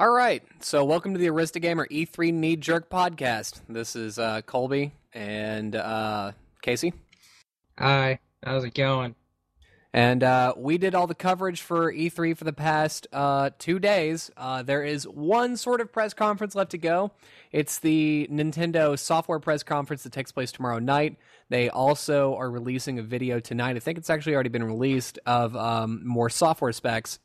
All right. So, welcome to the Arista Gamer E3 Knee Jerk podcast. This is uh, Colby and uh, Casey. Hi, how's it going? And uh, we did all the coverage for E3 for the past uh, two days. Uh, there is one sort of press conference left to go. It's the Nintendo software press conference that takes place tomorrow night. They also are releasing a video tonight. I think it's actually already been released of um, more software specs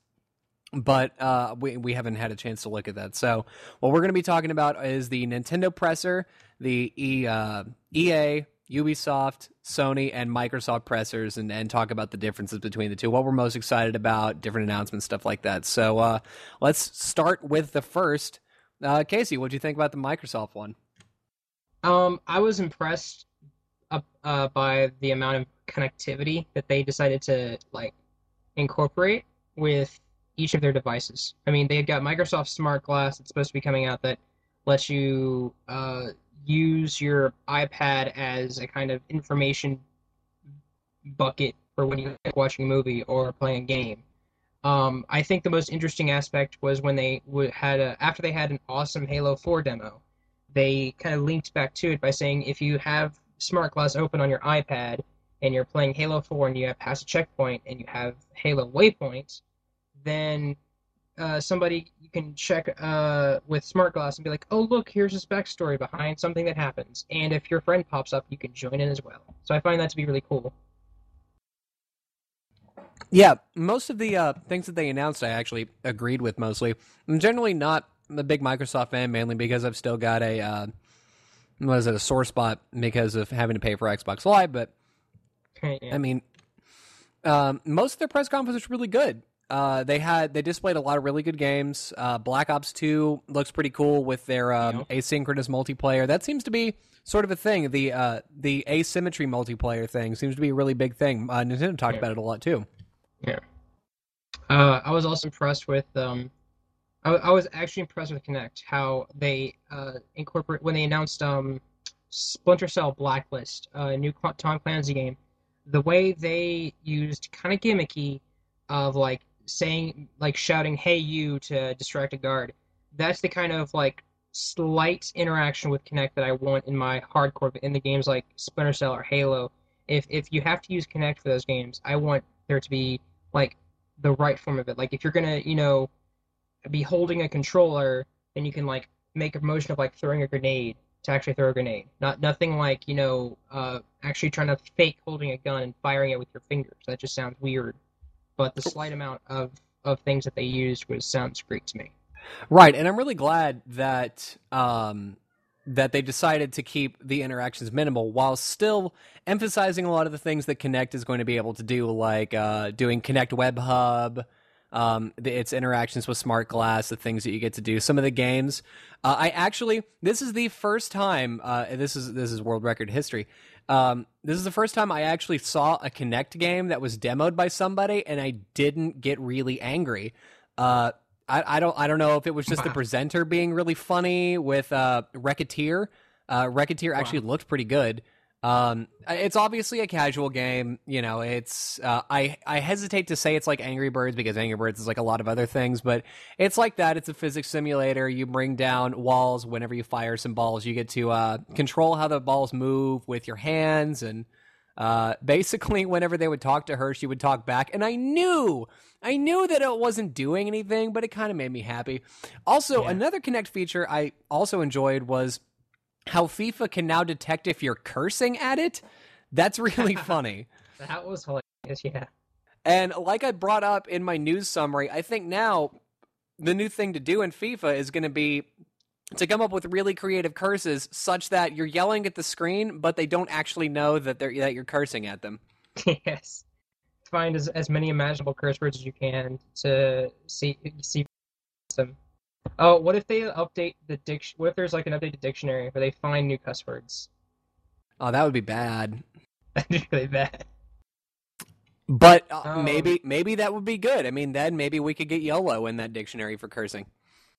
but uh, we we haven't had a chance to look at that. So what we're going to be talking about is the Nintendo presser, the e, uh, EA, Ubisoft, Sony, and Microsoft pressers, and, and talk about the differences between the two. What we're most excited about, different announcements, stuff like that. So uh, let's start with the first. Uh, Casey, what do you think about the Microsoft one? Um, I was impressed uh, uh, by the amount of connectivity that they decided to like incorporate with each of their devices. I mean, they've got Microsoft Smart Glass that's supposed to be coming out that lets you uh, use your iPad as a kind of information bucket for when you're watching a movie or playing a game. Um, I think the most interesting aspect was when they had a, after they had an awesome Halo 4 demo, they kind of linked back to it by saying if you have Smart Glass open on your iPad and you're playing Halo 4 and you have passed a checkpoint and you have Halo waypoints, then uh, somebody you can check uh, with smart glass and be like, oh look, here's this backstory behind something that happens, and if your friend pops up, you can join in as well. So I find that to be really cool. Yeah, most of the uh, things that they announced, I actually agreed with mostly. I'm generally not a big Microsoft fan, mainly because I've still got a uh, what is it, a sore spot because of having to pay for Xbox Live. But yeah. I mean, um, most of their press conferences were really good. Uh, they had they displayed a lot of really good games. Uh, Black Ops Two looks pretty cool with their um, asynchronous multiplayer. That seems to be sort of a thing. The uh, the asymmetry multiplayer thing seems to be a really big thing. Uh, Nintendo talked yeah. about it a lot too. Yeah. Uh, I was also impressed with. Um, I, I, was actually impressed with Kinect. How they uh, incorporate when they announced um, Splinter Cell Blacklist, a new Tom Clancy game. The way they used kind of gimmicky of like saying like shouting "Hey you" to distract a guard. That's the kind of like slight interaction with Kinect that I want in my hardcore in the games like Splinter Cell or Halo. If if you have to use Kinect for those games, I want there to be like the right form of it. Like if you're gonna, you know, be holding a controller, then you can like make a motion of like throwing a grenade to actually throw a grenade. Not nothing like you know, uh, actually trying to fake holding a gun and firing it with your fingers. That just sounds weird but the slight amount of of things that they used was sounds great to me. Right, and I'm really glad that um, that they decided to keep the interactions minimal while still emphasizing a lot of the things that Kinect is going to be able to do, like uh, doing Kinect Web Hub, um, the, its interactions with Smart Glass, the things that you get to do. Some of the games, uh, I actually this is the first time. Uh, this is this is world record history. Um, this is the first time I actually saw a Kinect game that was demoed by somebody, and I didn't get really angry. Uh, I, I, don't I don't know if it was just wow. the presenter being really funny with uh, Wreckateer. Uh, Wreckateer wow. actually looked pretty good. Um, it's obviously a casual game. You know, it's uh, I I hesitate to say it's like Angry Birds because Angry Birds is like a lot of other things, but it's like that. It's a physics simulator. You bring down walls whenever you fire some balls. You get to uh, control how the balls move with your hands, and uh, basically, whenever they would talk to her, she would talk back. And I knew, I knew that it wasn't doing anything, but it kind of made me happy. Also, yeah. another Kinect feature I also enjoyed was how FIFA can now detect if you're cursing at it. That's really funny. that was hilarious, yeah. And like I brought up in my news summary, I think now the new thing to do in FIFA is going to be to come up with really creative curses such that you're yelling at the screen, but they don't actually know that they're that you're cursing at them. yes, find as, as many imaginable curse words as you can to see see them. Oh, what if they update the diction? What if there's like an updated dictionary where they find new cuss words? Oh, that would be bad. That'd be really bad. But uh, um, maybe maybe that would be good. I mean, then maybe we could get YOLO in that dictionary for cursing.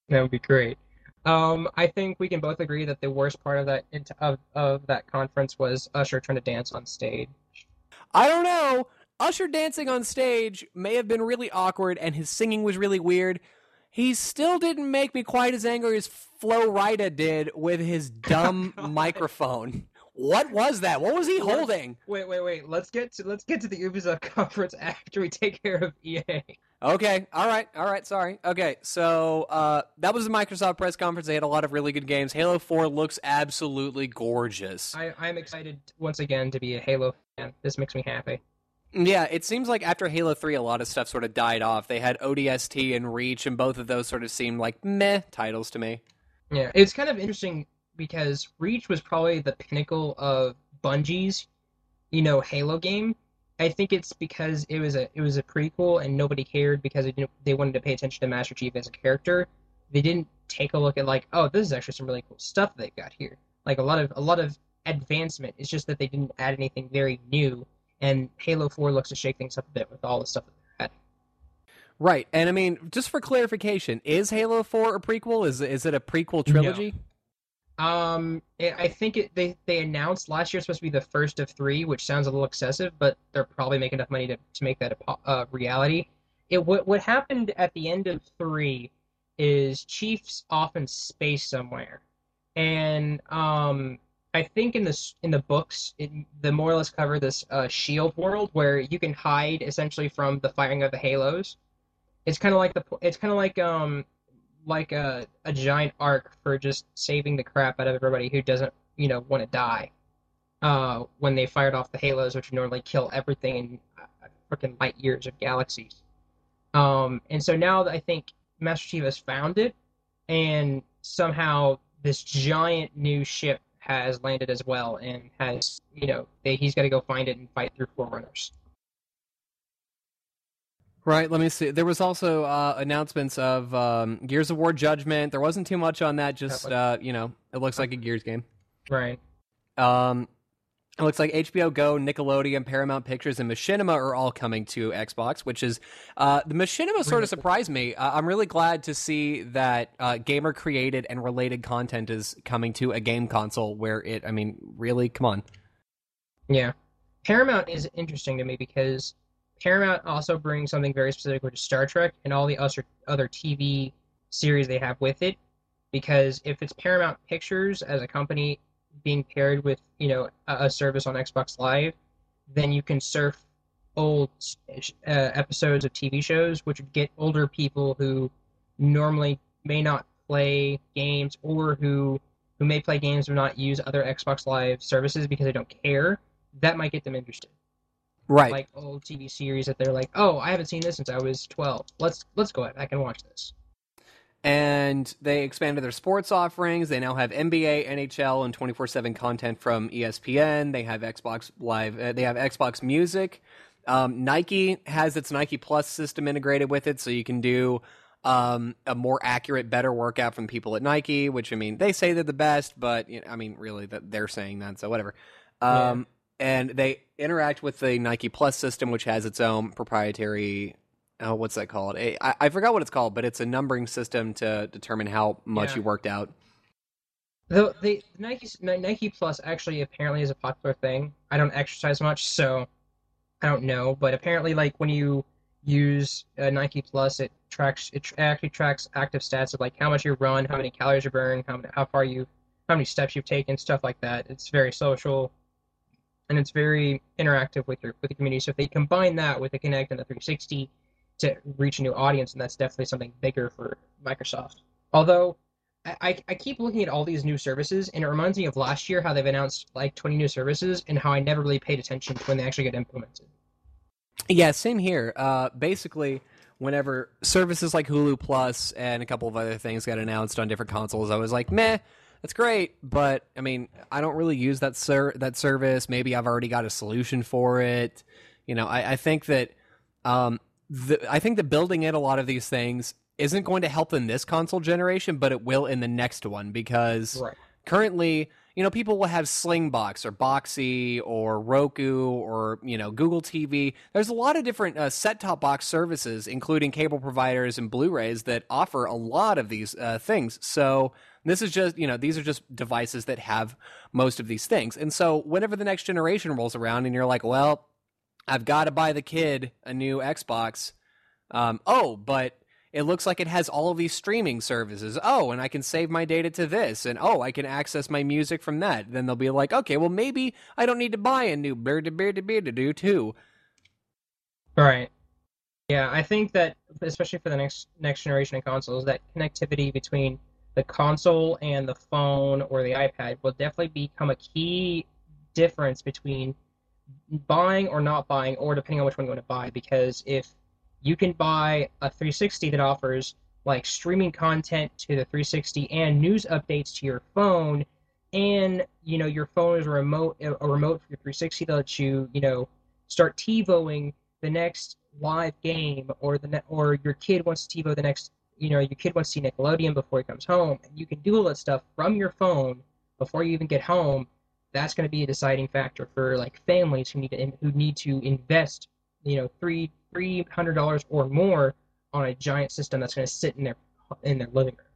That would be great. Um, I think we can both agree that the worst part of that of of that conference was Usher trying to dance on stage. I don't know. Usher dancing on stage may have been really awkward, and his singing was really weird he still didn't make me quite as angry as Flo Rida did with his dumb microphone. What was that? What was he holding? Wait, wait, wait. Let's get to let's get to the Ubisoft conference after we take care of EA. Okay, all right, all right, sorry. Okay, so uh, that was the Microsoft press conference. They had a lot of really good games. Halo 4 looks absolutely gorgeous. I I'm excited once again to be a Halo fan. This makes me happy. Yeah, it seems like after Halo 3, a lot of stuff sort of died off. They had ODST and Reach, and both of those sort of seemed like meh titles to me. Yeah, it's kind of interesting because Reach was probably the pinnacle of Bungie's, you know, Halo game. I think it's because it was a it was a prequel and nobody cared because they didn't, they wanted to pay attention to Master Chief as a character. They didn't take a look at like, oh, this is actually some really cool stuff they've got here. Like a lot of a lot of advancement. It's just that they didn't add anything very new. And Halo 4 looks to shake things up a bit with all the stuff that they're adding. Right, and I mean, just for clarification, is Halo 4 a prequel? Is, is it a prequel trilogy? Um, I I think it, they they announced last year it's supposed to be the first of three, which sounds a little excessive, but they're probably making enough money to, to make that a uh, reality. It what what happened at the end of three is Chief's off in space somewhere, and um, I think in this in the books, it, the more or less cover this uh, shield world where you can hide essentially from the firing of the halos. It's kind of like the it's kind of like um like a, a giant arc for just saving the crap out of everybody who doesn't, you know, want to die. Uh, when they fired off the halos, which normally kill everything in uh, freaking light years of galaxies. Um, and so now I think Master Chief has found it, and somehow this giant new ship has landed as well, and has, you know, they, he's got to go find it and fight through Forerunners. Right, let me see. There was also uh, announcements of um, Gears of War Judgment. There wasn't too much on that, just, uh, you know, it looks like a Gears game. Right. Um, it looks like HBO Go, Nickelodeon, Paramount Pictures, and Machinima are all coming to Xbox, which is uh, the Machinima sort of surprised me. Uh, I'm really glad to see that uh, gamer created and related content is coming to a game console where it. I mean, really, come on. Yeah. Paramount is interesting to me because Paramount also brings something very specific, which is Star Trek and all the other other TV series they have with it. Because if it's Paramount Pictures as a company being paired with you know a, a service on Xbox Live, then you can surf old uh, episodes of TV shows, which would get older people who normally may not play games or who who may play games but not use other Xbox Live services because they don't care. That might get them interested Right. like old TV series that they're like, oh, I haven't seen this since I was twelve. Let's let's go back and watch this. And they expanded their sports offerings. They now have NBA, NHL, and 24/7 content from ESPN. They have Xbox Live. Uh, they have Xbox Music. Um, Nike has its Nike Plus system integrated with it, so you can do um, a more accurate, better workout from people at Nike. Which I mean, they say they're the best, but you know, I mean, really, that they're saying that, so whatever. Um, And they interact with the Nike Plus system, which has its own proprietary oh, what's that called? A- I, I forgot what it's called, but it's a numbering system to determine how much Yeah. you worked out. Though they Nike Nike Plus actually apparently is a popular thing. I don't exercise much, so I don't know. But apparently, like when you use uh, Nike Plus, it tracks it tr- actually tracks active stats of like how much you run, how many calories you burn, how many, how far you, how many steps you've taken, stuff like that. It's very social, and it's very interactive with your with the community. So if they combine that with the Kinect and the 360 to reach a new audience, and that's definitely something bigger for Microsoft. Although I, I keep looking at all these new services, and it reminds me of last year how they've announced like 20 new services, and how I never really paid attention to when they actually get implemented. Yeah, same here. Uh, basically, whenever services like Hulu Plus and a couple of other things got announced on different consoles, I was like, meh. That's great, but I mean, I don't really use that ser- that service. Maybe I've already got a solution for it. You know, I, I think that um, the, I think that building in a lot of these things isn't going to help in this console generation, but it will in the next one because Right. currently, you know, people will have Slingbox or Boxee or Roku or, you know, Google TV. There's a lot of different uh, set top box services, including cable providers and Blu rays, that offer a lot of these uh, things. So this is just, you know, these are just devices that have most of these things. And so whenever the next generation rolls around and you're like, well, I've got to buy the kid a new Xbox. Um, oh, but it looks like it has all of these streaming services. Oh, and I can save my data to this, and oh, I can access my music from that. Then they'll be like, okay, well maybe I don't need to buy a new beard to beard to beard to do too. Right. Yeah, I think that especially for the next next generation of consoles, that connectivity between the console and the phone or the iPad will definitely become a key difference between buying or not buying, or depending on which one you want to buy. Because if you can buy a 360 that offers like streaming content to the 360 and news updates to your phone, and you know your phone is a remote a remote for your 360 that lets you you know start TiVoing the next live game or the ne- or your kid wants to TiVo the next you know your kid wants to see Nickelodeon before he comes home and you can do all that stuff from your phone before you even get home that's going to be a deciding factor for like families who need to who need to invest you know three three hundred dollars or more on a giant system that's going to sit in their in their living room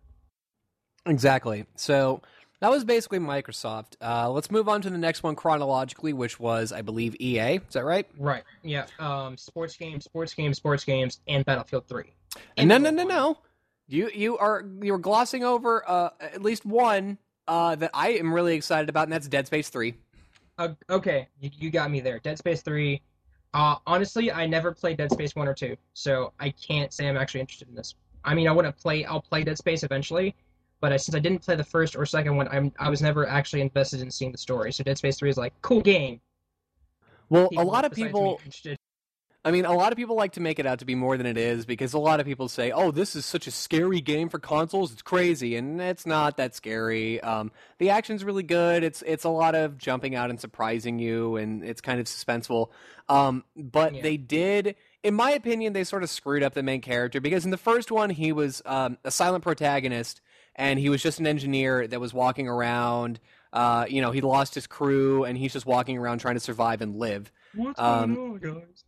exactly so that was basically Microsoft. Uh, let's move on to the next one chronologically, which was, I believe, EA. Is that right? Right. Yeah. Um, sports games, sports games, sports games, and Battlefield Three. And no, no, no, no. You you are you're glossing over uh, at least one uh, that I am really excited about, and that's Dead Space Three. Uh, okay, you, you got me there. Dead Space Three. Uh, honestly, I never played Dead Space One or Two, so I can't say I'm actually interested in this. I mean, I want to play. I'll play Dead Space eventually, but I, since I didn't play the first or second one, I'm I was never actually invested in seeing the story. So Dead Space Three is like cool game. Well, people a lot of people. I mean, a lot of people like to make it out to be more than it is because a lot of people say, "Oh, this is such a scary game for consoles. It's crazy," and it's not that scary. Um, the action's really good. It's it's a lot of jumping out and surprising you, and it's kind of suspenseful. Um, but yeah. they did, in my opinion, they sort of screwed up the main character because in the first one he was um, a silent protagonist and he was just an engineer that was walking around. Uh, you know, he lost his crew, and he's just walking around trying to survive and live. What's um, going on, guys?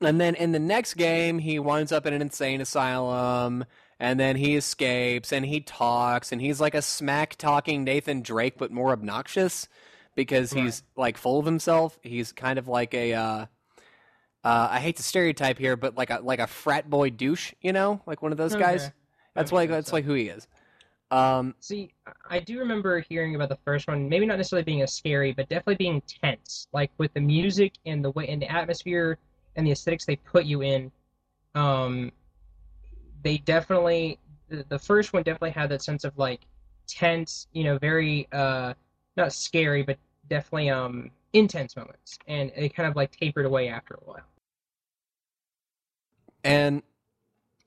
And then in the next game, he winds up in an insane asylum, and then he escapes, and he talks, and he's like a smack talking Nathan Drake, but more obnoxious because right. he's like full of himself. He's kind of like a. Uh, uh, I hate to stereotype here, but like a like a frat boy douche, you know, like one of those okay. guys. That's like that's so. like who he is. Um, See, I do remember hearing about the first one, maybe not necessarily being as scary, but definitely being tense, like with the music and the way and the atmosphere and the aesthetics they put you in. Um, they definitely the, the first one definitely had that sense of like tense, you know, very uh, not scary, but definitely um intense moments, and it kind of like tapered away after a while. And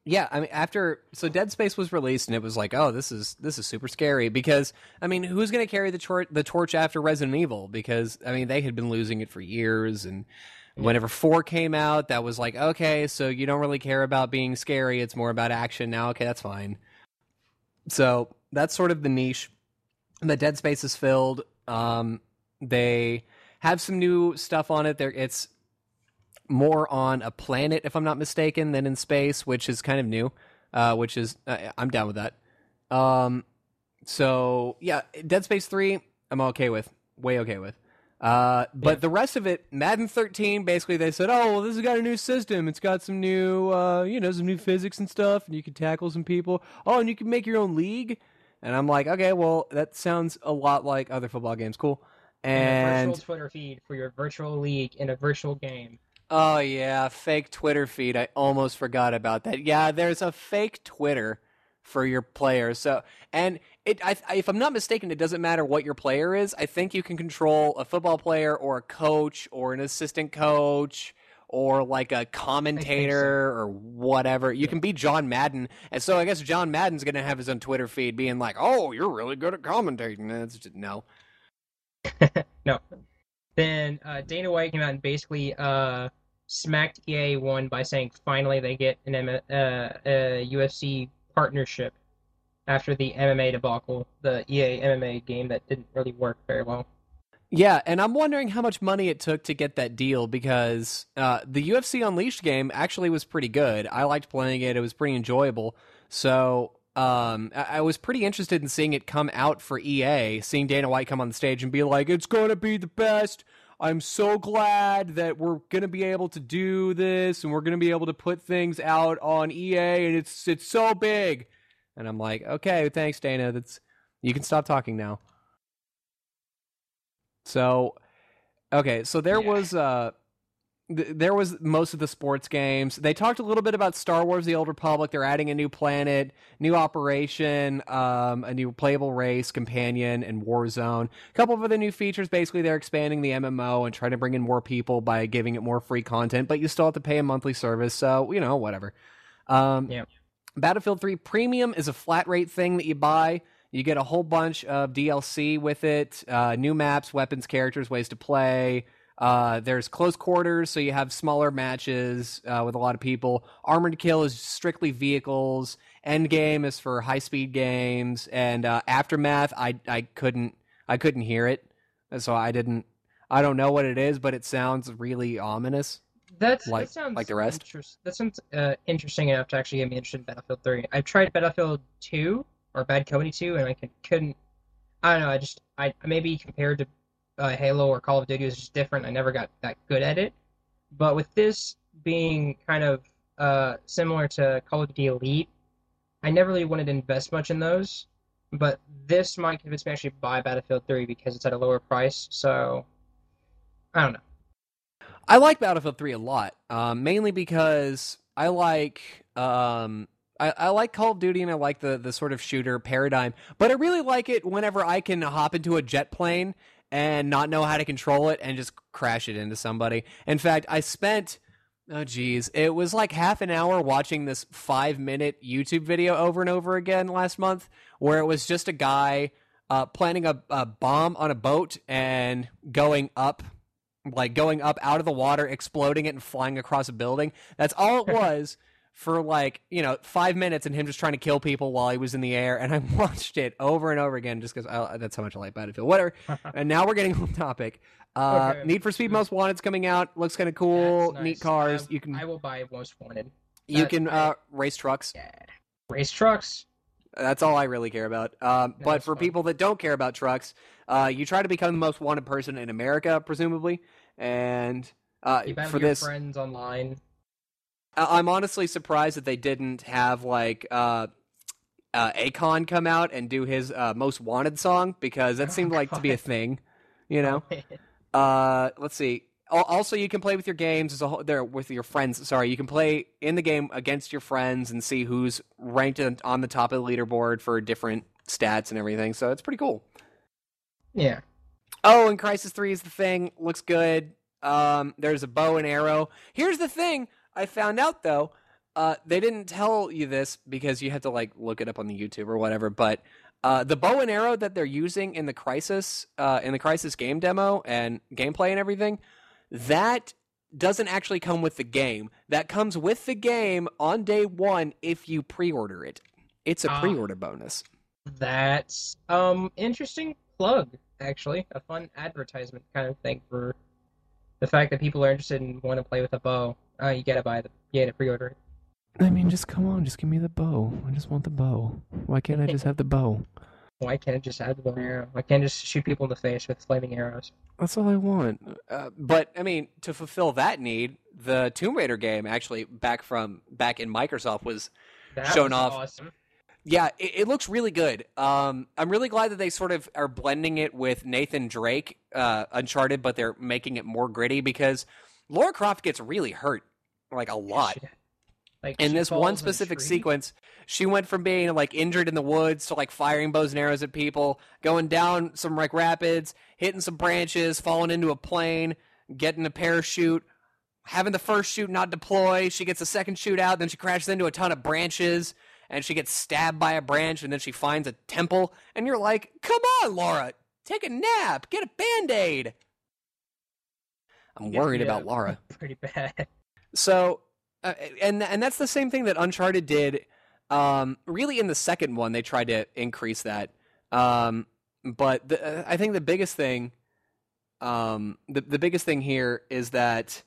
yeah, I mean, after so Dead Space was released, and it was like, oh, this is this is super scary because I mean, who's going to carry the tor- the torch after Resident Evil? Because I mean, they had been losing it for years, and whenever four came out, that was like, okay, so you don't really care about being scary; it's more about action now. Okay, that's fine. So that's sort of the niche that Dead Space is filled. Um, they have some new stuff on it. There, it's more on a planet, if I'm not mistaken, than in space, which is kind of new. Uh, which is uh, I'm down with that. Um, so yeah, Dead Space three, I'm okay with, way okay with. Uh, but yeah. the rest of it, Madden 13, basically they said, oh, well, this has got a new system. It's got some new, uh, you know, some new physics and stuff, and you can tackle some people. Oh, and you can make your own league. And I'm like, okay, well, that sounds a lot like other football games. Cool. And, and a virtual Twitter feed for your virtual league in a virtual game. Oh yeah, fake Twitter feed. I almost forgot about that. Yeah, there's a fake Twitter for your players. So, and it, I, if I'm not mistaken, it doesn't matter what your player is. I think you can control a football player or a coach or an assistant coach or like a commentator so. or whatever. You yeah. can be John Madden, and so I guess John Madden's going to have his own Twitter feed, being like, "Oh, you're really good at commentating." And it's just, no, no. Then uh, Dana White came out and basically uh, smacked EA one by saying finally they get an M- uh, a UFC partnership after the MMA debacle, the EA MMA game that didn't really work very well. Yeah, and I'm wondering how much money it took to get that deal because uh, the UFC Unleashed game actually was pretty good. I liked playing it; it was pretty enjoyable. So um, I-, I was pretty interested in seeing it come out for EA, seeing Dana White come on the stage and be like, "It's going to be the best." I'm so glad that we're gonna be able to do this and we're gonna be able to put things out on EA and it's it's so big. And I'm like, okay, thanks, Dana. That's you can stop talking now. So, okay, so there Yeah. was uh th- there was most of the sports games. They talked a little bit about Star Wars: The Old Republic. They're adding a new planet, new operation, um, a new playable race, companion, and Warzone. A couple of other new features. Basically, they're expanding the MMO and trying to bring in more people by giving it more free content. But you still have to pay a monthly service, so you know whatever. Um, Yeah. Battlefield 3 Premium is a flat rate thing that you buy. You get a whole bunch of DLC with it, uh, new maps, weapons, characters, ways to play. Uh, there's close quarters, so you have smaller matches uh, with a lot of people. Armored Kill is strictly vehicles. Endgame is for high speed games, and uh, Aftermath, I I couldn't I couldn't hear it, so I didn't. I don't know what it is, but it sounds really ominous. That's Like- that sounds like the rest? interest- that sounds uh, interesting enough to actually get me interested in Battlefield 3. I've tried Battlefield 2 or Bad Company 2, and I could, couldn't. I don't know. I just I maybe compared to uh, Halo or Call of Duty was just different. I never got that good at it. But with this being kind of uh, similar to Call of Duty Elite, I never really wanted to invest much in those. But this might convince me actually buy Battlefield 3 because it's at a lower price. So I don't know. I like Battlefield 3 a lot, um, mainly because I like um, I, I like Call of Duty and I like the the sort of shooter paradigm, but I really like it whenever I can hop into a jet plane and not know how to control it and just crash it into somebody. In fact, I spent oh geez, it was like half an hour watching this five minute YouTube video over and over again last month, where it was just a guy uh, planting a, a bomb on a boat and going up like going up out of the water, exploding it, and flying across a building. That's all it was for like you know five minutes, and him just trying to kill people while he was in the air. And I watched it over and over again just because that's how much I like Battlefield. Whatever. and now we're getting on topic. Uh, Okay. Need for Speed Most Wanted's coming out. Looks kind of cool. That's Neat cars. I, you can I will buy Most Wanted. you can uh, race trucks. Yeah. Race trucks. That's all I really care about. Um, Yeah, but for fine. people that don't care about trucks, uh, you try to become the most wanted person in America, presumably. And uh, for your this, friends online. I- I'm honestly surprised that they didn't have like uh, uh, Akon come out and do his uh, most wanted song because that Oh, seemed like to be a thing. You know. Uh, let's see. Al- Also, you can play with your games as a whole. There with your friends. Sorry, you can play in the game against your friends and see who's ranked on the top of the leaderboard for different stats and everything. So it's pretty cool. yeah. Oh, and Crysis Three is the thing. Looks good. Um, there's a bow and arrow. Here's the thing. I found out though. Uh, they didn't tell you this because you have to like look it up on the YouTube or whatever. But uh, the bow and arrow that they're using in the Crysis, uh, in the Crysis game demo and gameplay and everything, that doesn't actually come with the game. That comes with the game on day one if you pre-order it. It's a Ah. pre-order bonus. That's um interesting plug, actually. A fun advertisement kind of thing for the fact that people are interested in want to play with a bow. Uh, you gotta buy the you gotta pre-order it. I mean, just come on, just give me the bow. I just want the bow. Why can't I just have the bow? Why can't it just have the bow and arrow? Why can't it just shoot people in the face with flaming arrows? That's all I want. Uh, but I mean, to fulfill that need, the Tomb Raider game actually back from back in Microsoft was That Shown was off. awesome. yeah, it, it looks really good. Um, I'm really glad that they sort of are blending it with Nathan Drake, uh, Uncharted, but they're making it more gritty because Laura Croft gets really hurt, like a lot. She- Like in this one specific sequence, she went from being like injured in the woods to like firing bows and arrows at people, going down some like rapids, hitting some branches, falling into a plane, getting a parachute, having the first chute not deploy. She gets a second chute out, then she crashes into a ton of branches, and she gets stabbed by a branch, and then she finds a temple, and you're like, "Come on, Laura, take a nap, get a band aid." I'm Yeah, worried yeah. about Laura. Pretty bad. So, uh, and and that's the same thing that Uncharted did. Um, really, in the second one, they tried to increase that. Um, but the, uh, I think the biggest thing, um, the the biggest thing here is that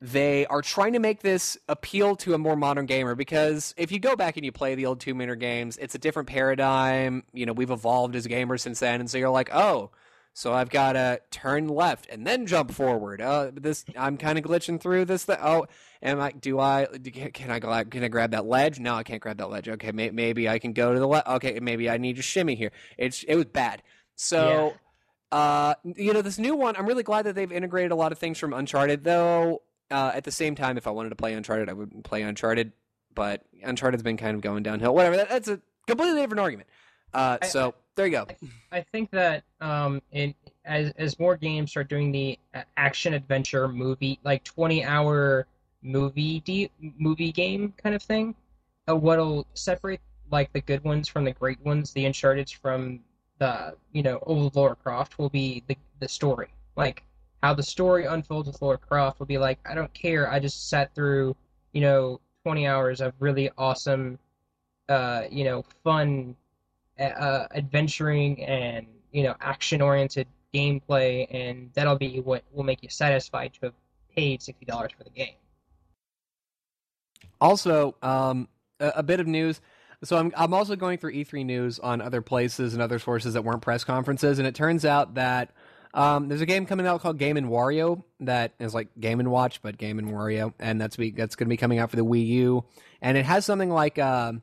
they are trying to make this appeal to a more modern gamer because if you go back and you play the old Tomb Raider games, it's a different paradigm. You know, we've evolved as gamers since then, and so you're like, oh, So I've got to turn left and then jump forward. Uh, this I'm kind of glitching through this. Th- oh, am I? Do I? Can I go? Can I grab that ledge? No, I can't grab that ledge. Okay, may, maybe I can go to the left. Okay, maybe I need to shimmy here. It's it was bad. So, uh, you know, this new one, I'm really glad that they've integrated a lot of things from Uncharted. Though, uh, at the same time, if I wanted to play Uncharted, I would play Uncharted. But Uncharted's been kind of going downhill. Whatever. That, that's a completely different argument. Uh, I- so there you go. I think that um, in as as more games start doing the uh, action adventure movie, like twenty hour movie de- movie game kind of thing, uh, what'll separate like the good ones from the great ones, the Uncharted from the you know old Lara Croft will be the the story, like how the story unfolds with Lara Croft will be like I don't care, I just sat through you know twenty hours of really awesome, uh, you know fun uh, adventuring and you know action oriented gameplay and that'll be what will make you satisfied to have paid sixty dollars for the game. Also, um, a, a bit of news. So I'm I'm also going through E3 news on other places and other sources that weren't press conferences, and it turns out that um, there's a game coming out called Game and Wario that is like Game and Watch, but Game and Wario, and that's be that's going to be coming out for the Wii U, and it has something like um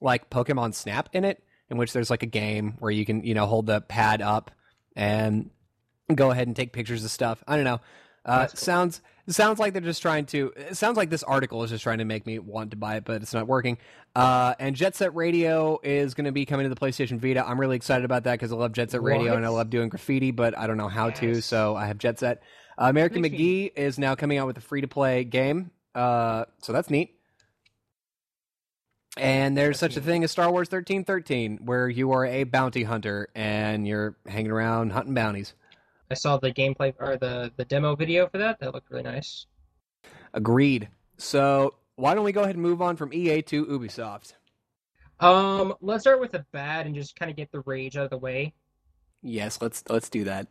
like Pokemon Snap in it, in which there's like a game where you can you know hold the pad up and go ahead and take pictures of stuff. I don't know. Uh, cool. sounds sounds like they're just trying to. It sounds like this article is just trying to make me want to buy it, but it's not working. Uh, and Jet Set Radio is going to be coming to the PlayStation Vita. I'm really excited about that because I love Jet Set Radio What? and I love doing graffiti, but I don't know how to, so I have Jet Set. Uh, American McGee is now coming out with a free to play game, uh, so that's neat. And there's such a thing as Star Wars 1313, where you are a bounty hunter and you're hanging around hunting bounties. I saw the gameplay or the the demo video for that. That looked really nice. Agreed. So why don't we go ahead and move on from EA to Ubisoft? Um, let's start with the bad and just kind of get the rage out of the way. Yes, let's let's do that.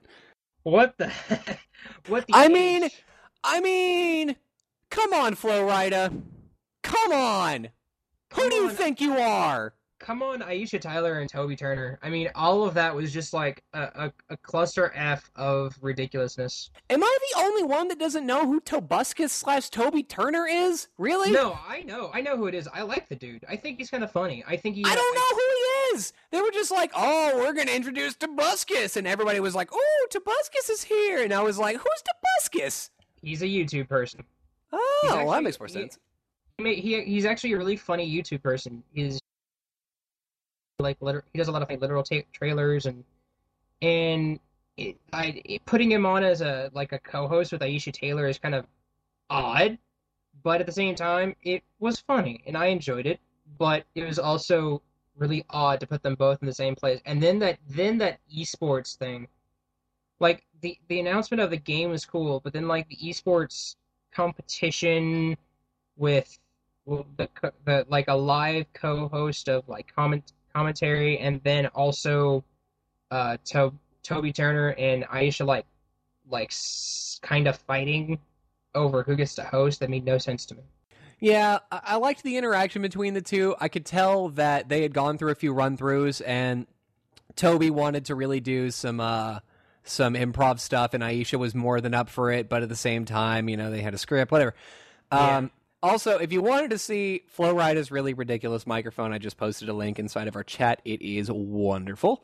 What the? what the? I mean- I mean, come on, Flo Rida. Come on. Who do you on. think you are? come on, Aisha Tyler and Toby Turner. I mean, all of that was just like a, a, a cluster F of ridiculousness. Am I the only one that doesn't know who Tobuscus slash Toby Turner is? Really? No, I know, I know who it is. I like the dude. I think he's kind of funny. I think he. I don't know who he is. They were just like, "Oh, we're gonna introduce Tobuscus," and everybody was like, "Oh, Tobuscus is here," and I was like, "Who's Tobuscus?" He's a YouTube person. Oh, He's well, that makes more sense. He, he he's actually a really funny YouTube person. He's like liter- he does a lot of like literal ta- trailers and and it, I it, putting him on as a like a co-host with Aisha Tyler is kind of odd, but at the same time it was funny and I enjoyed it. But it was also really odd to put them both in the same place. And then that then that esports thing, like the the announcement of the game was cool, but then like the esports competition with the, the like a live co-host of like comment commentary and then also uh to- Toby Turner and Aisha like like s- kind of fighting over who gets to host that made no sense to me. Yeah, I-, I liked the interaction between the two. I could tell that they had gone through a few run throughs, and Toby wanted to really do some uh, some improv stuff, and Aisha was more than up for it. But at the same time, you know, they had a script, whatever. Yeah. Um, also, if you wanted to see Flo Rida's really ridiculous microphone, I just posted a link inside of our chat. It is wonderful.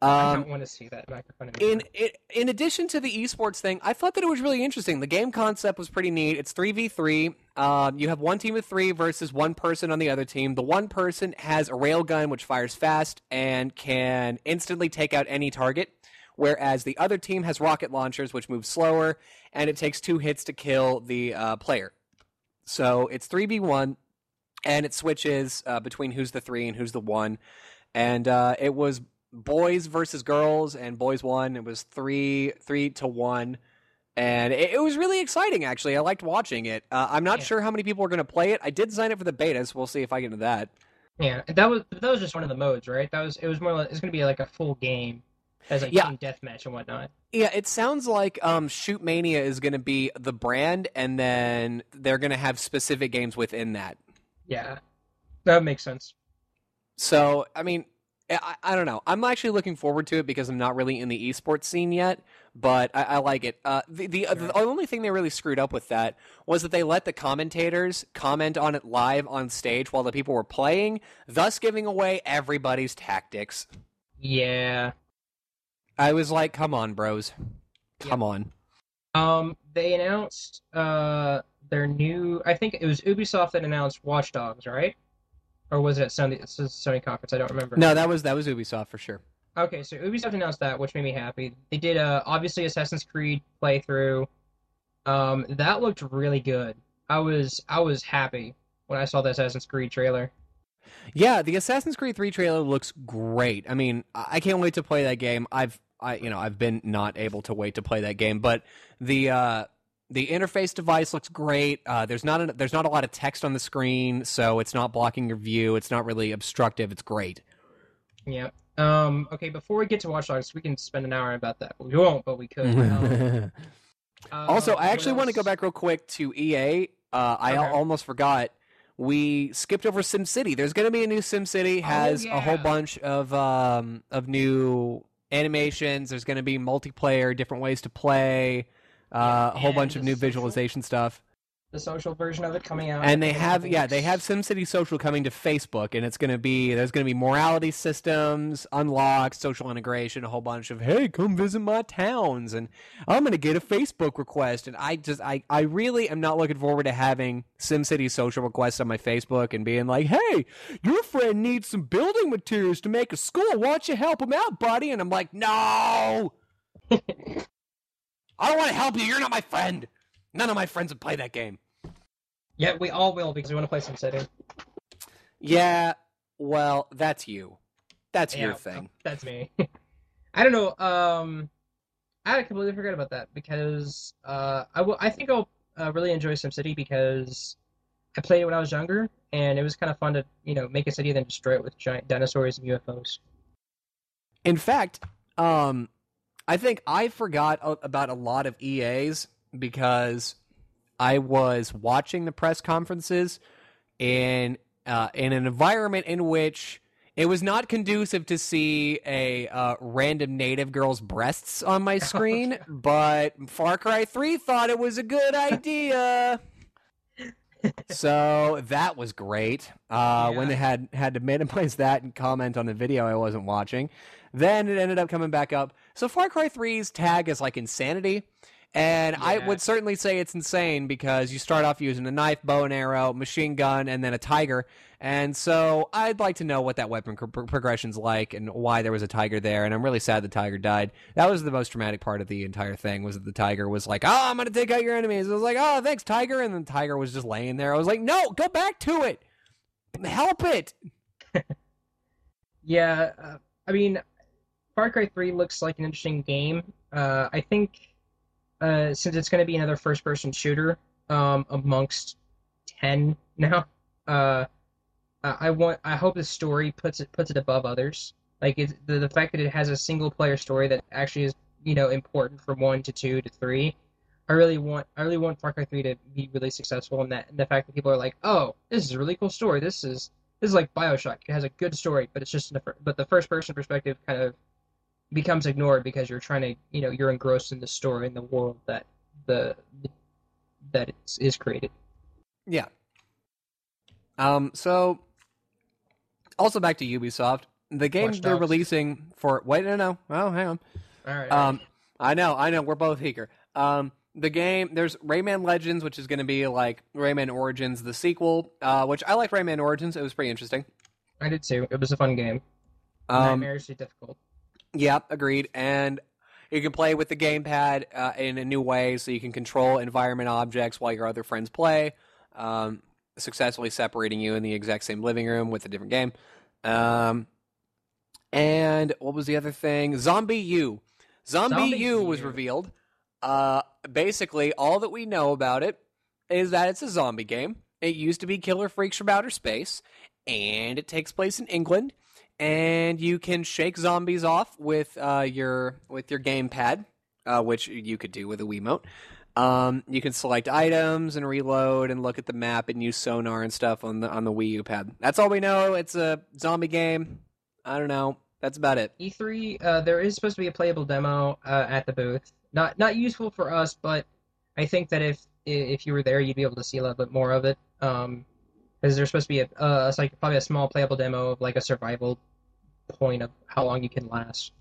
I Um, don't want to see that microphone anymore. in it, in addition to the esports thing, I thought that it was really interesting. The game concept was pretty neat. It's three v three. Um, you have one team of three versus one person on the other team. The one person has a railgun which fires fast and can instantly take out any target, whereas the other team has rocket launchers which move slower and it takes two hits to kill the uh, player. So it's three v one, and it switches uh, between who's the three and who's the one. And uh, it was boys versus girls, and boys won. It was three three to one, and it, it was really exciting. Actually, I liked watching it. Uh, I'm not Yeah. sure how many people are going to play it. I did sign up for the beta, so we'll see if I get into that. yeah, that was that was just one of the modes, right? That was it was more like it's gonna be like a full game as like Yeah. team deathmatch and whatnot. Yeah, it sounds like um, Shoot Mania is going to be the brand, and then they're going to have specific games within that. Yeah, that makes sense. So, I mean, I, I don't know. I'm actually looking forward to it because I'm not really in the esports scene yet, but I, I like it. Uh, the the, Sure. the only thing they really screwed up with that was that they let the commentators comment on it live on stage while the people were playing, thus giving away everybody's tactics. Yeah. I was like, "Come on, bros, come on." Um, they announced uh their new. I think it was Ubisoft that announced Watch Dogs, right? Or was it at Sony, Sony conference? I don't remember. No, that was that was Ubisoft for sure. Okay, so Ubisoft announced that, which made me happy. They did uh obviously Assassin's Creed playthrough. Um, that looked really good. I was I was happy when I saw the Assassin's Creed trailer. Yeah, the Assassin's Creed 3 trailer looks great. I mean, I can't wait to play that game. I've I you know, I've been not able to wait to play that game, but the uh the interface device looks great. Uh, there's not a, there's not a lot of text on the screen, so it's not blocking your view. It's not really obstructive. It's great. Yeah. Um. Okay. Before we get to Watch Dogs, we can spend an hour about that. We won't, but we could. Um, also, I actually want to go back real quick to EA. Uh, I Okay. almost forgot. We skipped over SimCity. There's going to be a new SimCity. Has a whole bunch of um, of new animations. There's going to be multiplayer, different ways to play, uh, a whole bunch of new visualization stuff. The social version of it coming out. And they have yeah, they have SimCity Social coming to Facebook, and it's going to be there's going to be morality systems, unlocked, social integration, a whole bunch of hey, come visit my towns, and I'm going to get a Facebook request, and I just I I really am not looking forward to having SimCity social requests on my Facebook and being like, hey, your friend needs some building materials to make a school. Why don't you help him out, buddy? And I'm like, no, I don't want to help you. You're not my friend. None of my friends would play that game. Yeah, we all will because we want to play SimCity. Yeah, well, that's you. That's your thing. That's me. I don't know. Um, I completely forgot about that because uh, I will. I think I'll uh, really enjoy SimCity because I played it when I was younger, and it was kind of fun to you know make a city and then destroy it with giant dinosaurs and UFOs. In fact, um, I think I forgot about a lot of EAs because I was watching the press conferences in uh, in an environment in which it was not conducive to see a uh, random native girl's breasts on my screen. but Far Cry Three thought it was a good idea. so that was great. Uh, When they had had to minimize that and comment on the video I wasn't watching, then it ended up coming back up. So Far Cry 3's tag is like insanity. And I would certainly say it's insane because you start off using a knife, bow and arrow, machine gun, and then a tiger. And so I'd like to know what that weapon pro- progression's like and why there was a tiger there. And I'm really sad the tiger died. That was the most dramatic part of the entire thing was that the tiger was like, "Oh, I'm gonna take out your enemies." I was like, "Oh, thanks, tiger," and then the tiger was just laying there. I was like, "No, go back to it. Help it." Yeah, uh, I mean, Far Cry 3 looks like an interesting game. Uh, I think uh, since it's going to be another first-person shooter um, amongst 10 now, uh, I want I hope the story puts it puts it above others. Like it's, the the fact that it has a single-player story that actually is you know important from one to two to three. I really want I really want Far Cry 3 to be really successful in that and the fact that people are like, oh, this is a really cool story. This is this is like Bioshock. It has a good story, but it's just in the but the first person perspective kind of becomes ignored because you're trying to you know you're engrossed in the story and the world that the that is, is created. Yeah. Um. So, also back to Ubisoft, the game Watch they're Dogs. releasing for. Wait, no, no. Oh, hang on. All right. Um, I know, I know. We're both eager. Um, the game there's Rayman Legends, which is going to be like Rayman Origins, the sequel. Uh, which I like Rayman Origins. It was pretty interesting. I did too. It was a fun game. Um, Nightmarishly difficult. Yeah, agreed. And you can play with the gamepad uh, in a new way, so you can control environment objects while your other friends play. Um, successfully separating you in the exact same living room with a different game. Um, and what was the other thing? Zombie U. Zombie, Zombie U was revealed. Uh, basically, all that we know about it is that it's a zombie game. It used to be Killer Freaks from Outer Space, and it takes place in England. And you can shake zombies off with uh, your with your gamepad, uh, which you could do with a Wiimote. Um, you can select items and reload and look at the map and use sonar and stuff on the on the Wii U pad. That's all we know. It's a zombie game. I don't know. That's about it. E3, uh, there is supposed to be a playable demo uh, at the booth. Not not useful for us, but I think that if if you were there, you'd be able to see a little bit more of it. Um, because there's supposed to be a uh, it's like probably a small playable demo of like a survival point of how long you can last.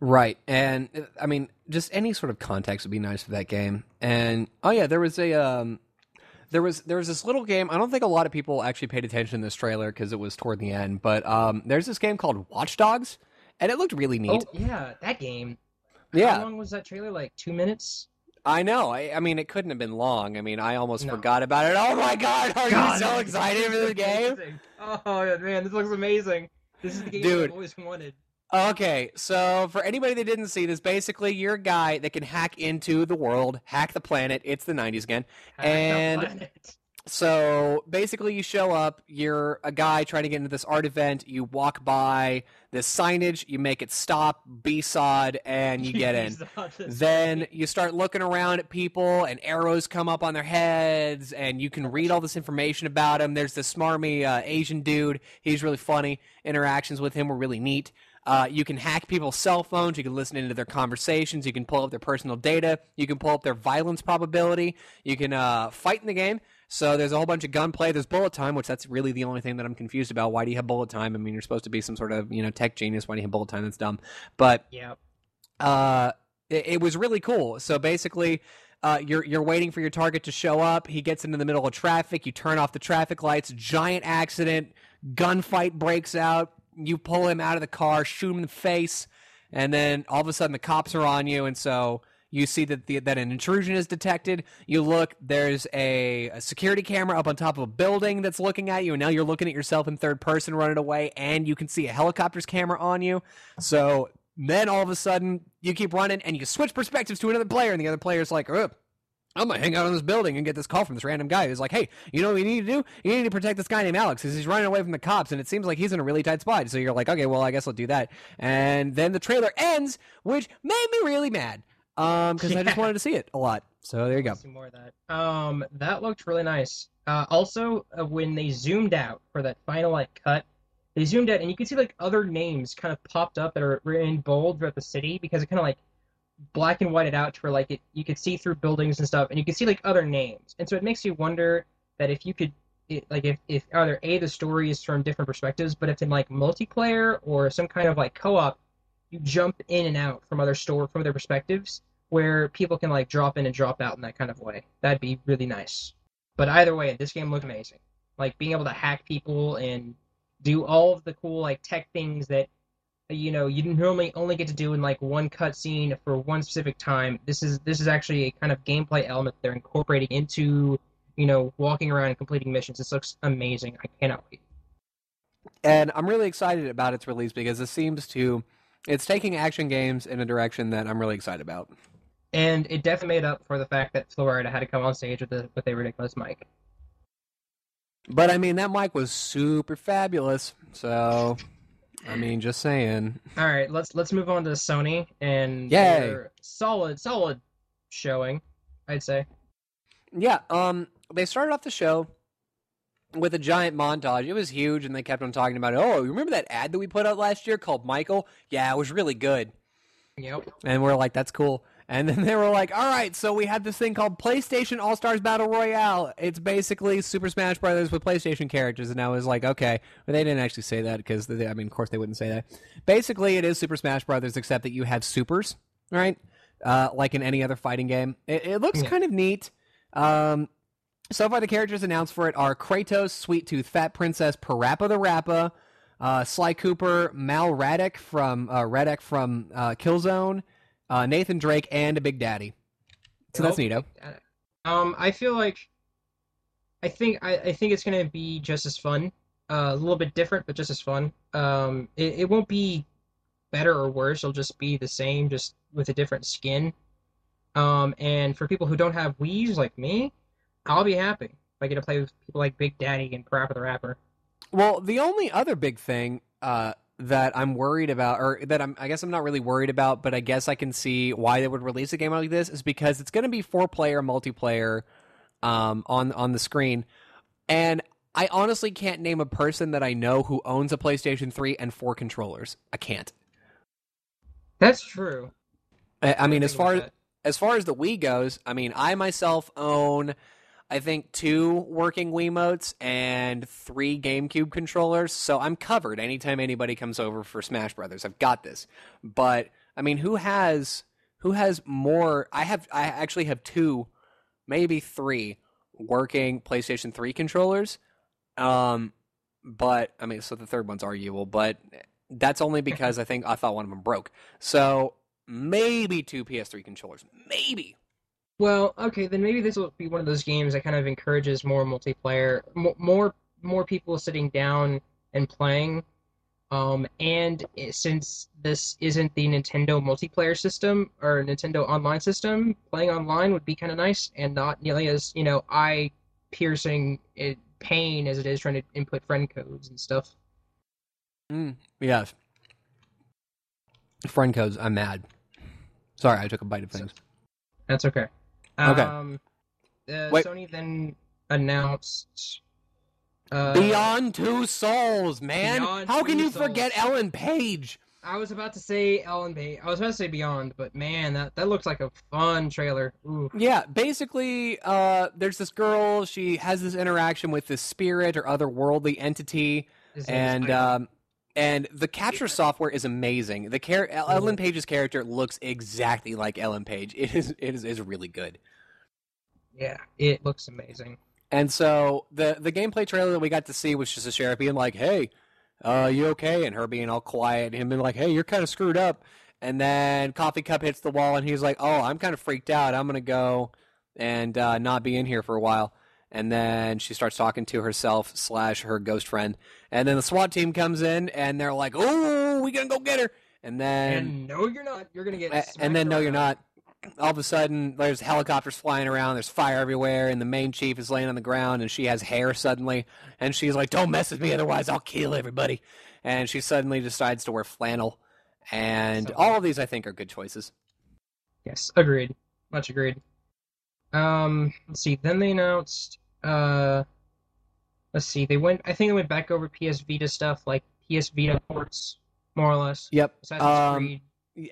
Right, and I mean, just any sort of context would be nice for that game. And oh yeah, there was a um, there was there was this little game. I don't think a lot of people actually paid attention to this trailer because it was toward the end. But um, there's this game called Watch Dogs, and it looked really neat. Oh yeah, that game. yeah, How long was that trailer? Like two minutes. I know. I, I mean, it couldn't have been long. I mean, I almost No. forgot about it. Oh my god, are God, you so excited for the game? Oh man, this looks amazing. This is the game Dude. I've always wanted. Okay, so for anybody that didn't see this, basically you're a guy that can hack into the world, hack the planet. It's the 90s again. And- Planet. So basically, you show up. You're a guy trying to get into this art event. You walk by this signage. You make it stop. BSOD, and you get in. Then you start looking around at people, and arrows come up on their heads, and you can read all this information about them. There's this smarmy uh, Asian dude. He's really funny. Interactions with him were really neat. Uh, you can hack people's cell phones. You can listen into their conversations. You can pull up their personal data. You can pull up their violence probability. You can uh, fight in the game. So there's a whole bunch of gunplay. There's bullet time, which that's really the only thing that I'm confused about. Why do you have bullet time? I mean, you're supposed to be some sort of you know tech genius. Why do you have bullet time? That's dumb. But yeah. uh, it, it was really cool. So basically, uh, you're you're waiting for your target to show up. He gets into the middle of traffic. You turn off the traffic lights. Giant accident. Gunfight breaks out. You pull him out of the car, shoot him in the face, and then all of a sudden the cops are on you, and so. You see that the, that an intrusion is detected. You look, there's a, a security camera up on top of a building that's looking at you, and now you're looking at yourself in third person running away, and you can see a helicopter's camera on you. So then all of a sudden, you keep running and you switch perspectives to another player, and the other player's like, oh, I'm gonna hang out on this building and get this call from this random guy who's like, "Hey, you know what you need to do? You need to protect this guy named Alex because he's running away from the cops, and it seems like he's in a really tight spot." So you're like, "Okay, well, I guess I'll do that." And then the trailer ends, which made me really mad, um, because I just wanted to see it a lot. So there you go. See more of that. Um, that looked really nice. Uh, also, uh, when they zoomed out for that final like cut, they zoomed out and you could see like other names kind of popped up that are in bold throughout the city because it kind of like black and whited out to where like it you could see through buildings and stuff and you could see like other names and so it makes you wonder that if you could it, like if, if either a the story is from different perspectives but if in like multiplayer or some kind of like co-op you jump in and out from other store from other perspectives where people can like drop in and drop out in that kind of way. That'd be really nice. But either way, this game looked amazing. Like being able to hack people and do all of the cool like tech things that you know you normally only get to do in like one cutscene for one specific time. This is this is actually a kind of gameplay element they're incorporating into you know walking around and completing missions. This looks amazing. I cannot wait. And I'm really excited about its release because it seems to, it's taking action games in a direction that I'm really excited about. And it definitely made up for the fact that Flo Rida had to come on stage with the with a ridiculous mic. But I mean, that mic was super fabulous. So, I mean, just saying. All right, let's let's move on to Sony and Yay. their solid solid showing, I'd say. Yeah, um, they started off the show with a giant montage. It was huge, and they kept on talking about it. Oh, you remember that ad that we put out last year called Michael? Yeah, it was really good. Yep. And we're like, that's cool. And then they were like, all right, so we had this thing called PlayStation All Stars Battle Royale. It's basically Super Smash Brothers with PlayStation characters. And I was like, okay. But they didn't actually say that because, I mean, of course they wouldn't say that. Basically, it is Super Smash Brothers, except that you have supers, right? Uh, like in any other fighting game. It, it looks Yeah. kind of neat. Um, so far, the characters announced for it are Kratos, Sweet Tooth, Fat Princess, PaRappa the Rapper, uh, Sly Cooper, Mal Radec from uh, Radec from uh, Killzone, uh, Nathan Drake, and a Big Daddy. So that's neato. Um, I feel like I think I, I think it's gonna be just as fun. Uh, a little bit different, but just as fun. Um, it, it won't be better or worse. It'll just be the same, just with a different skin. Um, and for people who don't have Wii's like me, I'll be happy if I get to play with people like Big Daddy and PaRappa the Rapper. Well, the only other big thing uh, that I'm worried about, or that I'm, I guess I'm not really worried about, but I guess I can see why they would release a game like this, is because it's going to be four player multiplayer um, on on the screen, and I honestly can't name a person that I know who owns a PlayStation 3 and four controllers. I can't. That's true. I, I mean, as far that. as far as the Wii goes, I mean, I myself own, I think, two working Wiimotes and three GameCube controllers, so I'm covered. Anytime anybody comes over for Smash Brothers, I've got this. But I mean, who has who has more? I have. I actually have two, maybe three working PlayStation 3 controllers. Um, but I mean, so the third one's arguable, but that's only because I think I thought one of them broke. So maybe two PS3 controllers, maybe. Well, okay, then maybe this will be one of those games that kind of encourages more multiplayer, mo- more more people sitting down and playing. Um, and since this isn't the Nintendo multiplayer system or Nintendo online system, playing online would be kind of nice and not nearly as, you know, eye piercing pain as it is trying to input friend codes and stuff. Mm, yes. Friend codes. I'm mad. Sorry, I took a bite of things. That's okay. Okay. Um, uh, Wait. Sony then announced uh, Beyond Two Souls, man. Beyond How can you forget Ellen Page? I was about to say Ellen Page. I was about to say Beyond, but man, that that looks like a fun trailer. Ooh. Yeah, basically, uh, there's this girl. She has this interaction with this spirit or otherworldly entity, His and um, and the capture software is amazing. The char- Ellen Page's character looks exactly like Ellen Page. It is it is, is really good. yeah, it looks amazing. And so the the gameplay trailer that we got to see was just a sheriff being like, "Hey, uh, you okay?" and her being all quiet, and him being like, "Hey, you're kind of screwed up." And then Coffee Cup hits the wall, and he's like, "Oh, I'm kind of freaked out. I'm gonna go and uh, not be in here for a while." And then she starts talking to herself slash her ghost friend, and then the SWAT team comes in, and they're like, "Oh, we gonna go get her!" And then And no, you're not. You're gonna get. and then no, you're not. All of a sudden, there's helicopters flying around. There's fire everywhere, and the main chief is laying on the ground, and she has hair suddenly, and she's like, "Don't mess with me, otherwise I'll kill everybody." And she suddenly decides to wear flannel, and So- all of these I think are good choices. Yes, agreed. Much agreed. Um, let's see. Then they announced. Uh, let's see. They went. I think they went back over PS Vita stuff, like PS Vita ports, more or less. Yep. Um,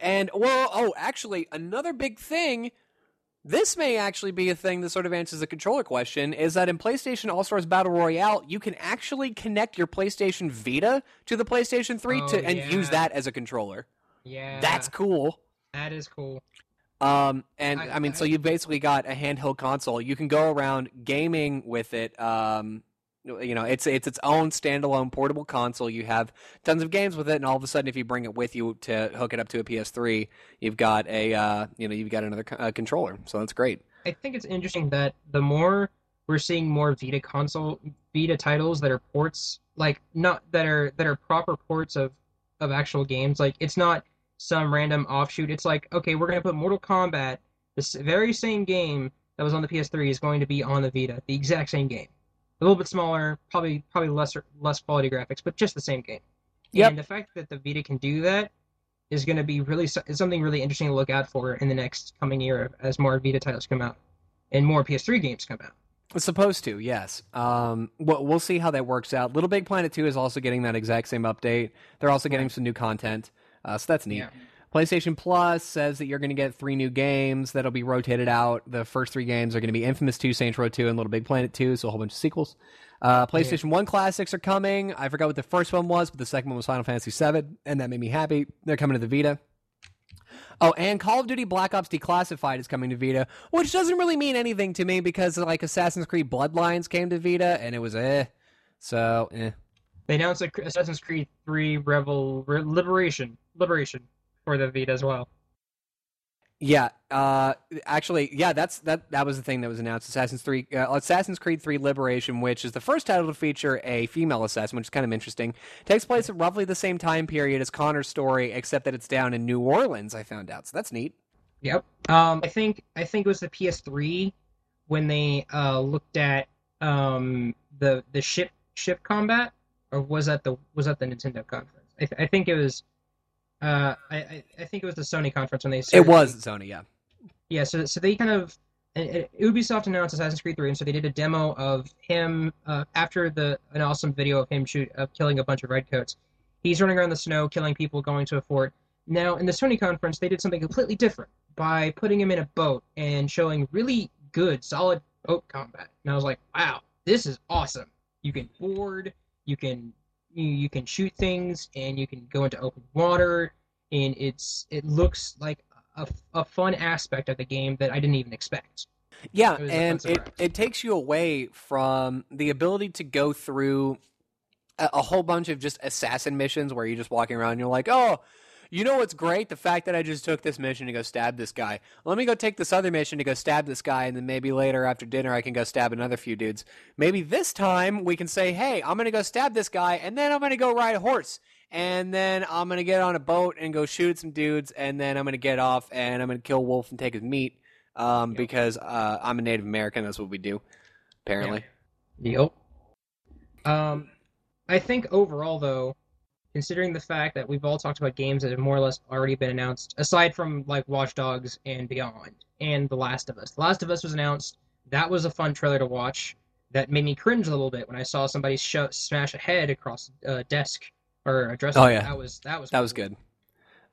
And well, oh, actually, another big thing. This may actually be a thing that sort of answers the controller question. Is that in PlayStation All Stars Battle Royale, you can actually connect your PlayStation Vita to the PlayStation 3 Oh, to and use that as a controller. Yeah, That's cool. that is cool. Um, and I, I- mean, I- so you've basically got a handheld console. You can go around gaming with it. Um, you know, it's it's its own standalone portable console. You have tons of games with it, and all of a sudden, if you bring it with you to hook it up to a PS3, you've got a uh, you know you've got another uh, controller. So that's great. I think it's interesting that the more we're seeing more Vita console Vita titles that are ports, like not that are that are proper ports of of actual games. Like it's not some random offshoot. It's like okay, we're gonna put Mortal Kombat, this very same game that was on the PS3 is going to be on the Vita, the exact same game, a little bit smaller, probably probably lesser less quality graphics, but just the same game. Yep. And the fact that the Vita can do that is going to be really is something really interesting to look out for in the next coming year as more Vita titles come out and more PS3 games come out. It's supposed to, yes. Um, we'll, we'll see how that works out. Little Big Planet 2 is also getting that exact same update. They're also getting some new content, uh, so that's neat. Yeah. PlayStation Plus says that you're going to get three new games that'll be rotated out. The first three games are going to be Infamous 2, Saints Row 2, and Little Big Planet 2, so a whole bunch of sequels. Uh, PlayStation 1 classics are coming. I forgot what the first one was, but the second one was Final Fantasy 7, and that made me happy. They're coming to the Vita. Oh, and Call of Duty Black Ops Declassified is coming to Vita, which doesn't really mean anything to me because like Assassin's Creed Bloodlines came to Vita and it was eh. So, eh. They announced Assassin's Creed 3 Revel Liberation Liberation for the Vita as well. Yeah, uh, actually, yeah, that's that. That was the thing that was announced. Assassin's Three, uh, Assassin's Creed Three Liberation, which is the first title to feature a female assassin, which is kind of interesting. Takes place at roughly the same time period as Connor's story, except that it's down in New Orleans. I found out, so that's neat. Yep. Um, I think I think it was the PS3 when they uh, looked at um, the the ship ship combat, or was that the was that the Nintendo conference? I, th- I think it was. Uh, I, I think it was the Sony conference when they It started- was Sony, yeah. Yeah, so so they kind of and Ubisoft announced Assassin's Creed 3, and so they did a demo of him uh, after the an awesome video of him shoot of killing a bunch of redcoats. He's running around the snow, killing people, going to a fort. Now, in the Sony conference, they did something completely different by putting him in a boat and showing really good, solid boat combat. And I was like, wow, this is awesome. You can board, you can you, you can shoot things, and you can go into open water, and it's it looks like a, a fun aspect of the game that I didn't even expect. Yeah, and it, it takes you away from the ability to go through a, a whole bunch of just assassin missions where you're just walking around and you're like, oh, you know what's great? The fact that I just took this mission to go stab this guy. Let me go take this other mission to go stab this guy, and then maybe later after dinner I can go stab another few dudes. Maybe this time we can say, hey, I'm going to go stab this guy, and then I'm going to go ride a horse. And then I'm going to get on a boat and go shoot some dudes, and then I'm going to get off and I'm going to kill Wolf and take his meat um, Yep. because uh, I'm a Native American. That's what we do, apparently. Yep. Um, I think overall, though, considering the fact that we've all talked about games that have more or less already been announced, aside from like Watch Dogs and Beyond, and The Last of Us. The Last of Us was announced. That was a fun trailer to watch. That made me cringe a little bit when I saw somebody sho smash a head across a desk or a dresser. Oh, yeah. that was that was That was good.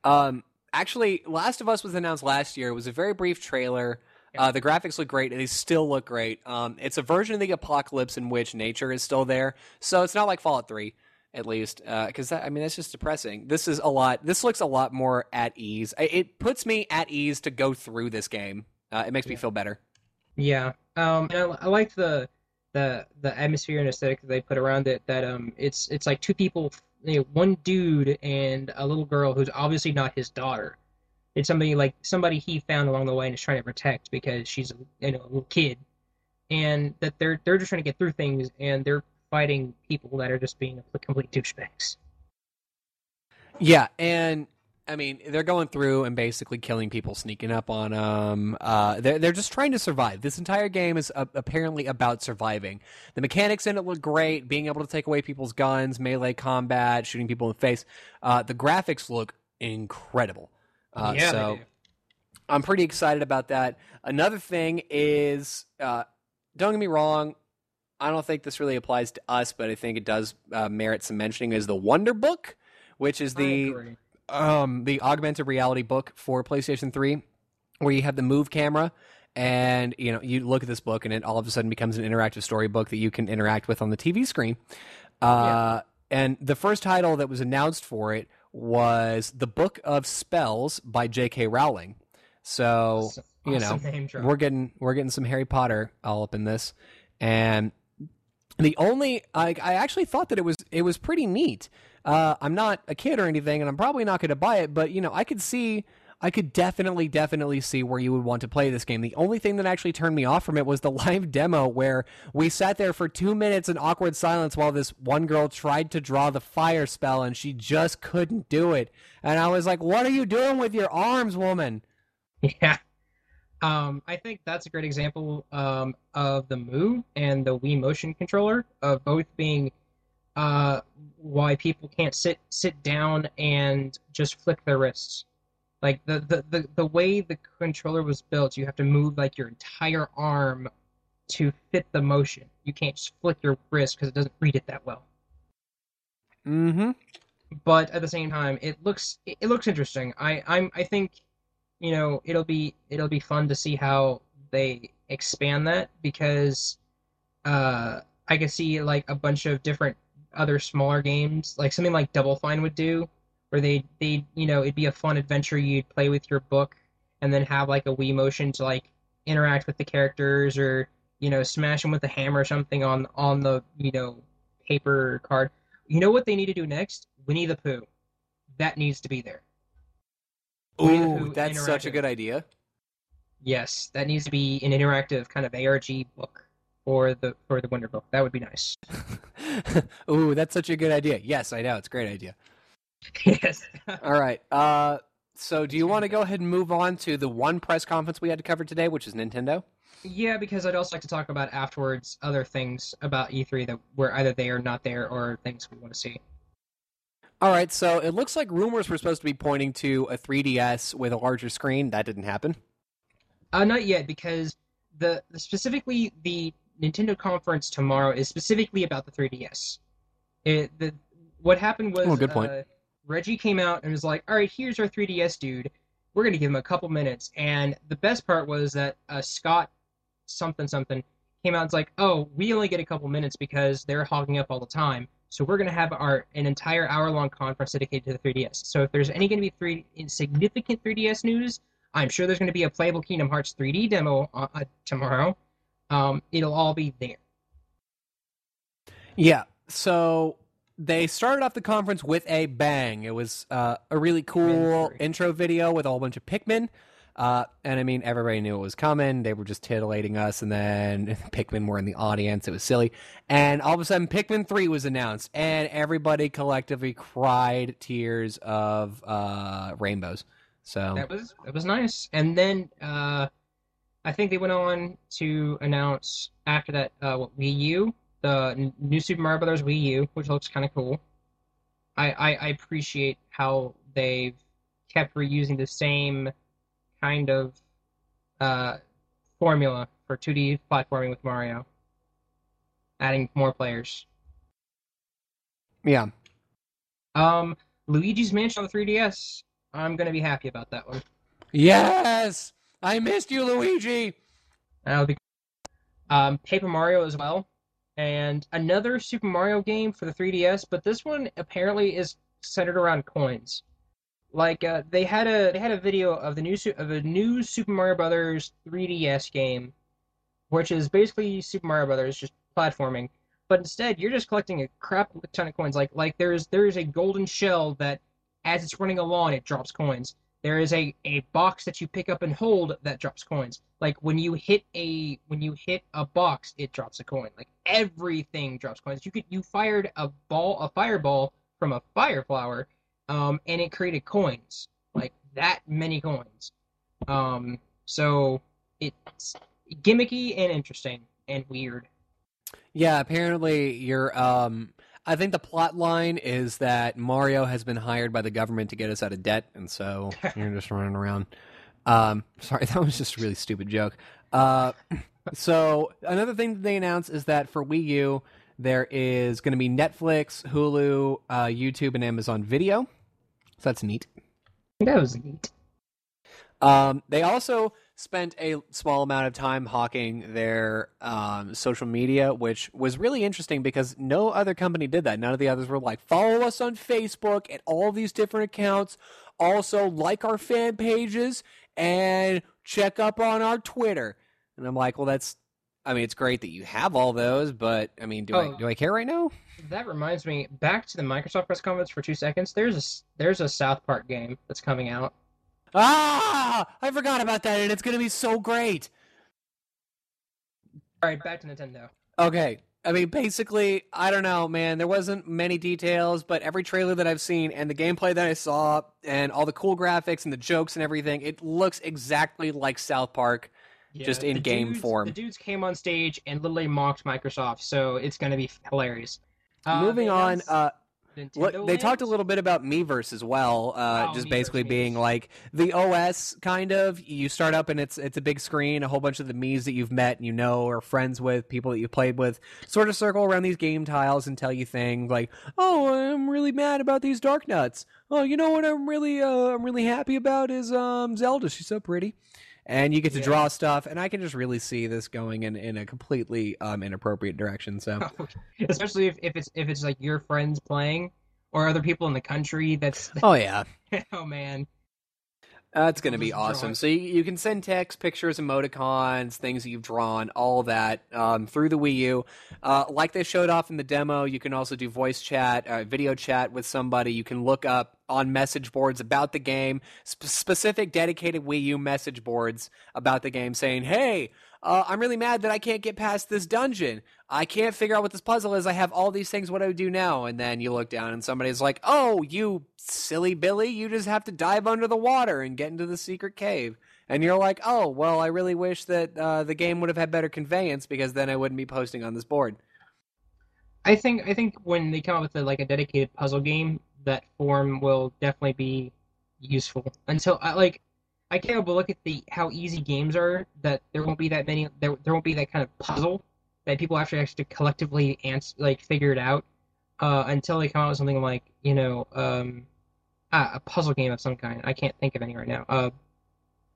Um, actually, Last of Us was announced last year. It was a very brief trailer. Uh, the graphics look great. They still look great. Um, it's a version of the apocalypse in which nature is still there, so it's not like Fallout Three, at least. Because I mean, that's just depressing. This is a lot. This looks a lot more at ease. It puts me at ease to go through this game. Uh, it makes me feel better. Yeah, um, and I, I like the the the atmosphere and aesthetic that they put around it. That um, it's it's like two people, you know, one dude and a little girl who's obviously not his daughter. It's somebody like somebody he found along the way and is trying to protect because she's a, you know a little kid, and that they're they're just trying to get through things and they're fighting people that are just being complete douchebags. Yeah, and I mean, they're going through and basically killing people, sneaking up on them. Uh, they're they're just trying to survive. This entire game is uh, apparently about surviving. The mechanics in it look great. Being able to take away people's guns, melee combat, shooting people in the face. Uh, the graphics look incredible. Uh, yeah, so they do. I'm pretty excited about that. Another thing is, uh, don't get me wrong, I don't think this really applies to us, but I think it does uh, merit some mentioning. Is the Wonder Book, which is the um, the augmented reality book for PlayStation 3, where you have the move camera, and you know you look at this book, and it all of a sudden becomes an interactive storybook that you can interact with on the TV screen. Uh, And the first title that was announced for it was the Book of Spells by J.K. Rowling. So Awesome- you know, awesome we're getting we're getting some Harry Potter all up in this, and the only I, I actually thought that it was it was pretty neat. Uh, I'm not a kid or anything, and I'm probably not going to buy it, but you know, I could see. I could definitely, definitely see where you would want to play this game. The only thing that actually turned me off from it was the live demo where we sat there for two minutes in awkward silence while this one girl tried to draw the fire spell and she just couldn't do it. And I was like, What are you doing with your arms, woman? Yeah. Um, I think that's a great example um, of the Move and the Wii Motion controller of both being uh, why people can't sit sit down and just flick their wrists. Like the, the, the, the way the controller was built, you have to move like your entire arm to fit the motion. You can't just flick your wrist because it doesn't read it that well. Mm hmm. but at the same time, it looks it looks interesting. I I'm I think you know it'll be it'll be fun to see how they expand that because uh I could see like a bunch of different other smaller games like something like Double Fine would do where they they you know it'd be a fun adventure you'd play with your book and then have like a Wii motion to like interact with the characters or you know smash them with a hammer or something on on the you know paper card. You know what they need to do next? Winnie the Pooh. That needs to be there. Winnie the Ooh, Pooh that's such a good idea. Yes, that needs to be an interactive kind of ARG book for the for the Wonder Book. That would be nice. Ooh, that's such a good idea. Yes, I know. It's a great idea. yes. All right. Uh, so, do you want to go ahead and move on to the one press conference we had to cover today, which is Nintendo? yeah, because I'd also like to talk about afterwards other things about E3 that were either there or not there or things we want to see. All right. So, it looks like rumors were supposed to be pointing to a 3DS with a larger screen. That didn't happen. Uh, not yet, because the, the specifically the Nintendo conference tomorrow is specifically about the 3DS. It, the what happened was Oh, good point. uh, Reggie came out and was like, "All right, here's our 3DS dude. We're gonna give him a couple minutes." And the best part was that uh, Scott something something came out and was like, "Oh, we only get a couple minutes because they're hogging up all the time. So we're gonna have our an entire hour long conference dedicated to the 3DS. So if there's any gonna be three significant 3DS news, I'm sure there's gonna be a playable Kingdom Hearts 3D demo uh, uh, tomorrow. Um, it'll all be there. Yeah. So they started off the conference with a bang. It was uh, a really cool intro video with a whole bunch of Pikmin. Uh, and I mean, everybody knew it was coming. They were just titillating us, and then Pikmin were in the audience. It was silly. And all of a sudden, Pikmin 3 was announced, and everybody collectively cried tears of uh, rainbows. So, That was that was nice. And then uh, I think they went on to announce after that uh, what, Wii U, the new Super Mario Brothers Wii U, which looks kind of cool. I, I I appreciate how they've kept reusing the same kind of uh, formula for 2D platforming with Mario, adding more players. yeah. Um, Luigi's Mansion on the 3DS. I'm gonna be happy about that one. Yes! I missed you, Luigi! That'll be um, Paper Mario as well, and another Super Mario game for the 3DS. But this one apparently is centered around coins. Like uh, they had a they had a video of the new of a new Super Mario Brothers 3DS game, which is basically Super Mario Brothers just platforming. But instead, you're just collecting a crap ton of coins. Like like there's there's a golden shell that, as it's running along, it drops coins. There is a, a box that you pick up and hold that drops coins. Like when you hit a when you hit a box, it drops a coin. Like everything drops coins. You could you fired a ball a fireball from a fire flower, um, and it created coins. Like that many coins. Um, so it's gimmicky and interesting and weird. Yeah, apparently you're um I think the plot line is that Mario has been hired by the government to get us out of debt and so you're just running around. Um sorry, that was just a really stupid joke. Uh so another thing that they announced is that for Wii U there is going to be Netflix, Hulu, uh, YouTube and Amazon Video. So that's neat. That was neat. Um, they also spent a small amount of time hawking their um, social media, which was really interesting because no other company did that. None of the others were like, follow us on Facebook at all these different accounts. Also, like our fan pages and check up on our Twitter. And I'm like, well, that's. I mean, it's great that you have all those, but I mean, do Oh. I do I care right now? That reminds me. Back to the Microsoft press conference for two seconds. There's a there's a South Park game that's coming out. Ah, I forgot about that, and it's gonna be so great. All right, back to Nintendo. Okay. I mean, basically, I don't know, man. There wasn't many details, but every trailer that I've seen and the gameplay that I saw and all the cool graphics and the jokes and everything, it looks exactly like South Park. Just in game dudes- form. The dudes came on stage and literally mocked Microsoft, so it's going to be hilarious. Uh, Moving they on, uh, what, they talked a little bit about Miiverse as well, uh, Oh, just Miiverse, basically being like the OS kind of. You start up and it's it's a big screen, a whole bunch of the Mii's that you've met and you know or friends with, people that you've played with, sort of circle around these game tiles and tell you things like, "Oh, I'm really mad about these Darknuts. Oh, you know what I'm really uh, I'm really happy about is um Zelda. She's so pretty." And you get to Yeah. draw stuff, and I can just really see this going in, in a completely um, inappropriate direction. So especially if, if it's if it's like your friends playing or other people in the country. That's Oh yeah, oh man. That's going to be awesome. So you, you can send text, pictures, emoticons, things that you've drawn, all that um, through the Wii U. Uh, like they showed off in the demo, you can also do voice chat, uh, video chat with somebody. You can look up on message boards about the game, sp- specific dedicated Wii U message boards about the game, saying, "Hey." Uh, I'm really mad that I can't get past this dungeon. I can't figure out what this puzzle is. I have all these things. What do I do now? And then you look down and somebody's like, "Oh, you silly Billy! You just have to dive under the water and get into the secret cave." And you're like, "Oh, well, I really wish that uh, the game would have had better conveyance because then I wouldn't be posting on this board." I think I think when they come up with a, like a dedicated puzzle game, that form will definitely be useful. Until I like, I can't help but look at the how easy games are. That there won't be that many. There, there won't be that kind of puzzle that people actually have to collectively ans- like figure it out uh, until they come out with something like you know um, ah, a puzzle game of some kind. I can't think of any right now. Uh,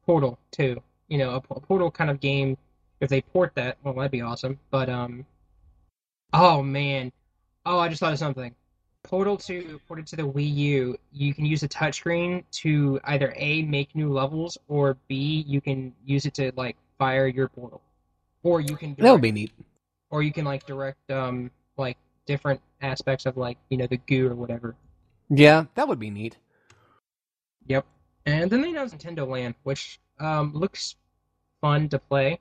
Portal Two. You know, a, a Portal kind of game. If they port that, well, that'd be awesome. But um, oh man, oh, I just thought of something. Portal 2 ported to the Wii U, you can use the touchscreen to either A, make new levels, or B, you can use it to like fire your portal. Or you can direct, That would be neat. or you can like direct um like different aspects of like, you know, the goo or whatever. Yeah, that would be neat. Yep. And then they announced Nintendo Land, which um looks fun to play.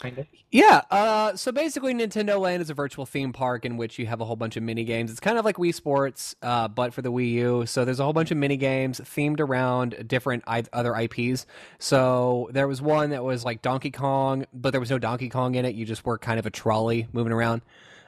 Kind of. Yeah, uh, so basically, Nintendo Land is a virtual theme park in which you have a whole bunch of mini games. It's kind of like Wii Sports, uh, but for the Wii U. So there's a whole bunch of mini games themed around different I- other IPs. So there was one that was like Donkey Kong, but there was no Donkey Kong in it. You just were kind of a trolley moving around.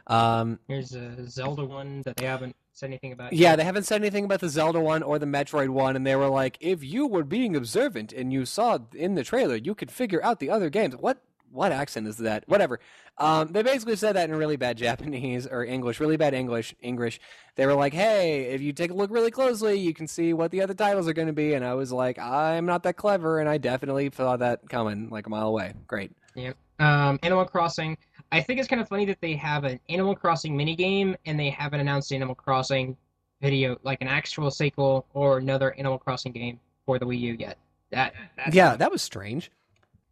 Um, Here's a Zelda one that they haven't said anything about. yeah, yet. they haven't said anything about the Zelda one or the Metroid one, and they were like, if you were being observant and you saw in the trailer, you could figure out the other games. What what accent is that? Whatever. Um, they basically said that in really bad Japanese or English, really bad English. English. They were like, "Hey, if you take a look really closely, you can see what the other titles are going to be." And I was like, "I'm not that clever," and I definitely saw that coming like a mile away. Great. Yeah. Um, Animal Crossing. I think it's kind of funny that they have an Animal Crossing minigame and they haven't announced Animal Crossing video, like an actual sequel or another Animal Crossing game for the Wii U yet. That that's yeah, that was strange.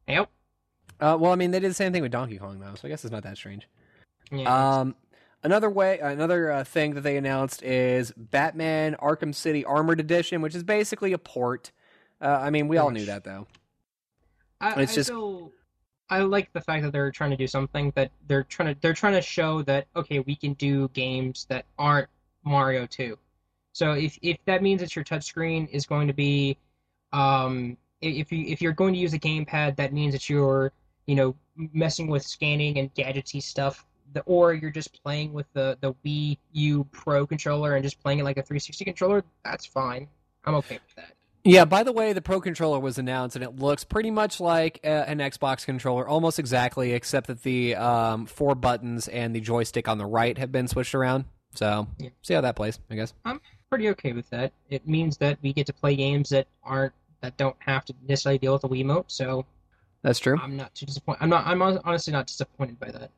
Yep. Uh, well, I mean, they did the same thing with Donkey Kong though, so I guess it's not that strange. Yeah. Um, another way, another uh, thing that they announced is Batman Arkham City Armored Edition, which is basically a port. Uh, I mean, we all knew that though. I, it's I just- still, I like the fact that they're trying to do something that they're trying to they're trying to show that okay we can do games that aren't Mario 2. So if if that means that your touchscreen is going to be, um, if you if you're going to use a gamepad, that means that you're you know messing with scanning and gadgety stuff. The, or you're just playing with the the Wii U Pro controller and just playing it like a 360 controller. That's fine. I'm okay with that. Yeah. By the way, the Pro controller was announced, and it looks pretty much like uh, an Xbox controller, almost exactly, except that the um, four buttons and the joystick on the right have been switched around. So, Yeah. see how that plays. I guess. I'm pretty okay with that. It means that we get to play games that aren't that don't have to necessarily deal with the Wiimote. So That's true. I'm not too disappointed. I'm not. I'm honestly not disappointed by that.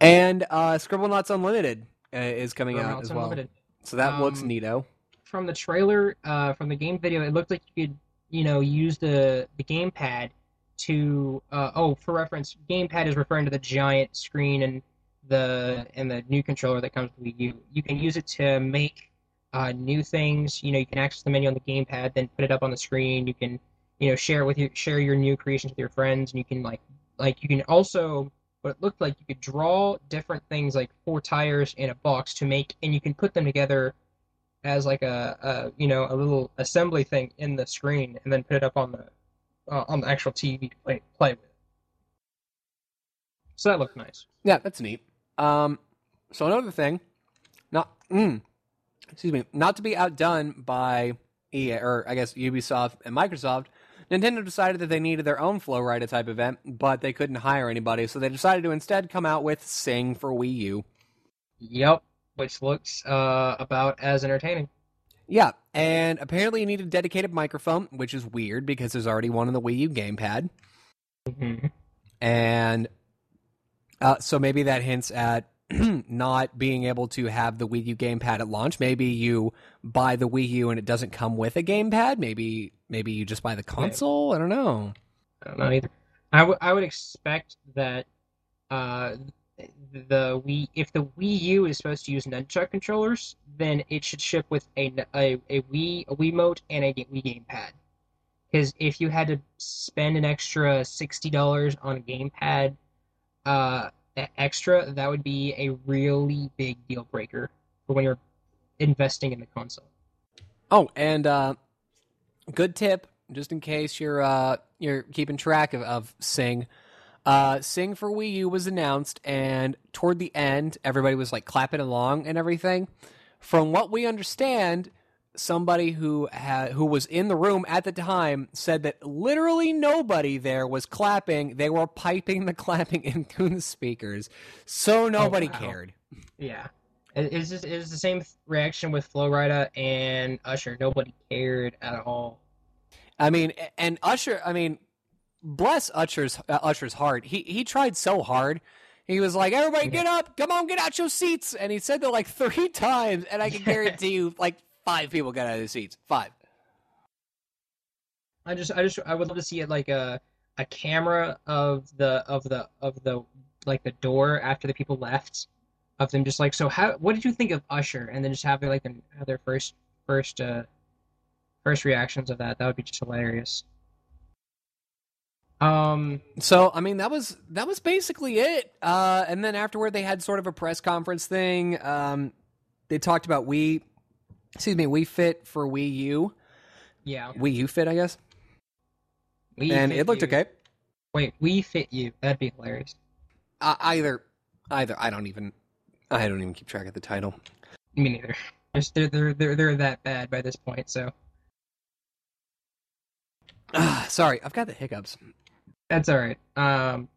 And uh, Scribblenauts Unlimited uh, is coming Well, out as well. unlimited. So that looks Um, neato. From the trailer, uh, from the game video, it looked like you could, you know, use the the gamepad to. Uh, oh, for reference, gamepad is referring to the giant screen and the and the new controller that comes with you. You can use it to make uh, new things. You know, you can access the menu on the gamepad, then put it up on the screen. You can, you know, share with your share your new creations with your friends, and you can like like you can also what it looked like you could draw different things like four tires in a box to make, and you can put them together as like a, a you know a little assembly thing in the screen, and then put it up on the uh, on the actual TV to play play with. So that looked nice. Yeah, that's neat. Um, so another thing, not mm, excuse me, not to be outdone by EA or I guess Ubisoft and Microsoft, Nintendo decided that they needed their own Flo Rida type event, but they couldn't hire anybody, so they decided to instead come out with Sing for Wii U. Yep, which looks uh, about as entertaining. Yeah, and apparently you need a dedicated microphone, which is weird because there's already one in the Wii U gamepad. hmm and uh, so maybe that hints at not being able to have the Wii U gamepad at launch. Maybe you buy the Wii U and it doesn't come with a gamepad. Maybe maybe you just buy the console. I don't know. I don't know either. I would I would expect that uh, the Wii if the Wii U is supposed to use nunchuck controllers, then it should ship with a a, a Wii a Wiimote and a Wii gamepad. Because if you had to spend an extra sixty dollars on a gamepad, uh, extra, that would be a really big deal breaker for when you're investing in the console. Oh, and uh, good tip, just in case you're uh, you're keeping track of, of Sing. Uh, Sing for Wii U was announced, and toward the end, everybody was like clapping along and everything. From what we understand, somebody who had who was in the room at the time said that literally nobody there was clapping. They were piping the clapping into the speakers, so nobody wow. cared. Yeah. It- It's just it's the same reaction with Flo Rida and Usher. Nobody cared at all. I mean, and Usher. I mean, bless Usher's uh, Usher's heart. He he tried so hard. He was like, "Everybody, get up! Come on, get out your seats!" And he said that like three times, and I can guarantee you, like five people got out of their seats. Five. I just I just I would love to see it like a a camera of the of the of the like the door after the people left of them just like so how what did you think of Usher and then just have like have their first first uh first reactions of that that would be just hilarious. Um So I mean, that was that was basically it. Uh, and then afterward, they had sort of a press conference thing. Um, they talked about Wii, excuse me, Wii Fit for Wii U, yeah. Wii U Fit, I guess, We and it looked you. okay. Wait, we fit you. That'd be hilarious. Uh, either, either I don't even, I don't even keep track of the title. Me neither. Just they're they're they're they're that bad by this point, so Ah, sorry, I've got the hiccups. that's all right. Um,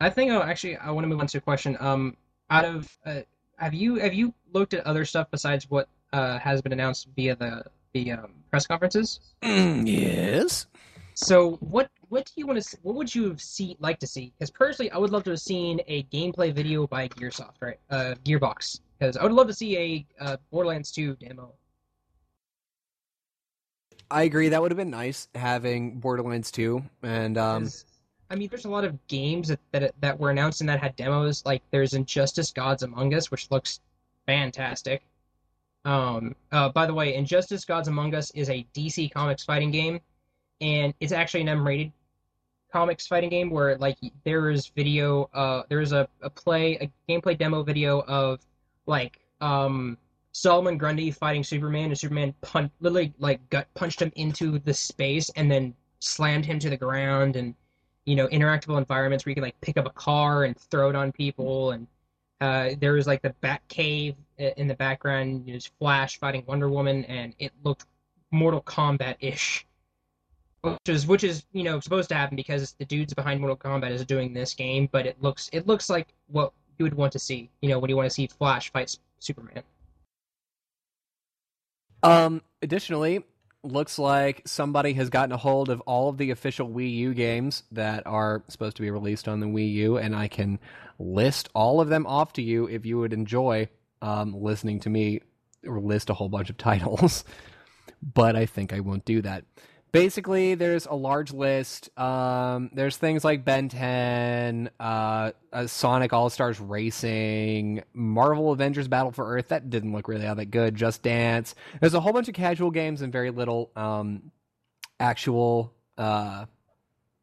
I think oh actually I want to move on to a question. Um, out of uh, have you have you looked at other stuff besides what uh has been announced via the the um, press conferences? Mm, yes. So what what do you want to what would you have see like to see? Because personally, I would love to have seen a gameplay video by Gearsoft, right? Uh, Gearbox, because I would love to see a uh, Borderlands 2 demo. I agree. That would have been nice having Borderlands 2. And um, I mean, there's a lot of games that, that that were announced and that had demos. Like there's Injustice: Gods Among Us, which looks fantastic. Um, uh, by the way, Injustice: Gods Among Us is a DC Comics fighting game, and it's actually an M-rated comics fighting game where like there is video. Uh, there is a, a play, a gameplay demo video of like um Solomon Grundy fighting Superman, and Superman pun- literally like gut punched him into the space and then slammed him to the ground, and you know interactable environments where you can like pick up a car and throw it on people, and uh, there was like the Bat Cave in the background. There's Flash fighting Wonder Woman, and it looked Mortal Kombat ish. Which is which is you know supposed to happen because the dudes behind Mortal Kombat is doing this game, but it looks it looks like what you would want to see. You know when you want to see Flash fight Superman. Um, additionally, looks like somebody has gotten a hold of all of the official Wii U games that are supposed to be released on the Wii U, and I can list all of them off to you if you would enjoy um, listening to me list a whole bunch of titles. but I think I won't do that. Basically, there's a large list. Um, there's things like Ben 10, uh, uh, Sonic All Stars Racing, Marvel Avengers Battle for Earth. That didn't look really all that good. Just Dance. There's a whole bunch of casual games and very little um, actual uh,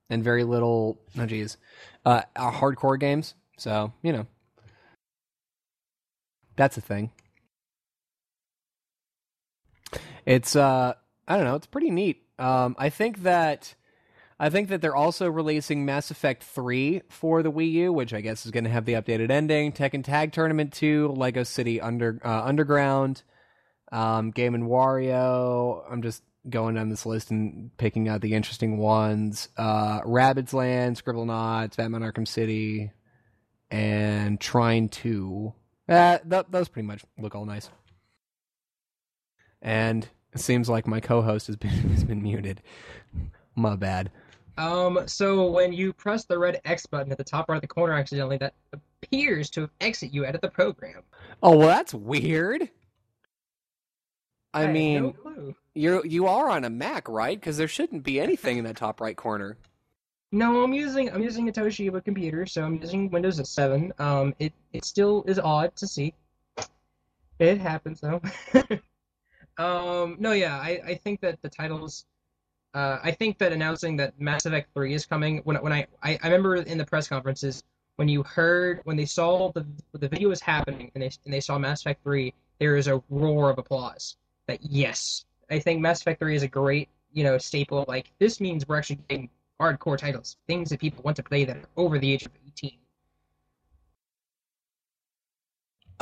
and very little. Oh, geez, uh, hardcore games. So you know, that's a thing. It's uh, I don't know. It's pretty neat. Um, I think that. I think that they're also releasing Mass Effect 3 for the Wii U, which I guess is going to have the updated ending. Tekken Tag Tournament 2, Lego City Under uh, Underground, um, Game and Wario. I'm just going down this list and picking out the interesting ones. Uh, Rabbids Land, Scribblenauts, Batman Arkham City, and trying to. Uh, th- those pretty much look all nice. And it seems like my co-host has been has been muted. My bad. Um, so when you press the red X button at the top right of the corner accidentally, that appears to exit you out of the program. Oh well, that's weird. I had mean, no you you are on a Mac, right? Because there shouldn't be anything in that top right corner. No, I'm using I'm using a Toshiba computer, so I'm using Windows 7. Um, it it still is odd to see. It happens though. um, no, yeah, I I think that the titles. Uh, I think that announcing that Mass Effect 3 is coming when when I, I I remember in the press conferences when you heard when they saw the the video was happening and they and they saw Mass Effect 3 there is a roar of applause that yes I think Mass Effect 3 is a great you know staple like this means we're actually getting hardcore titles things that people want to play that are over the age of 18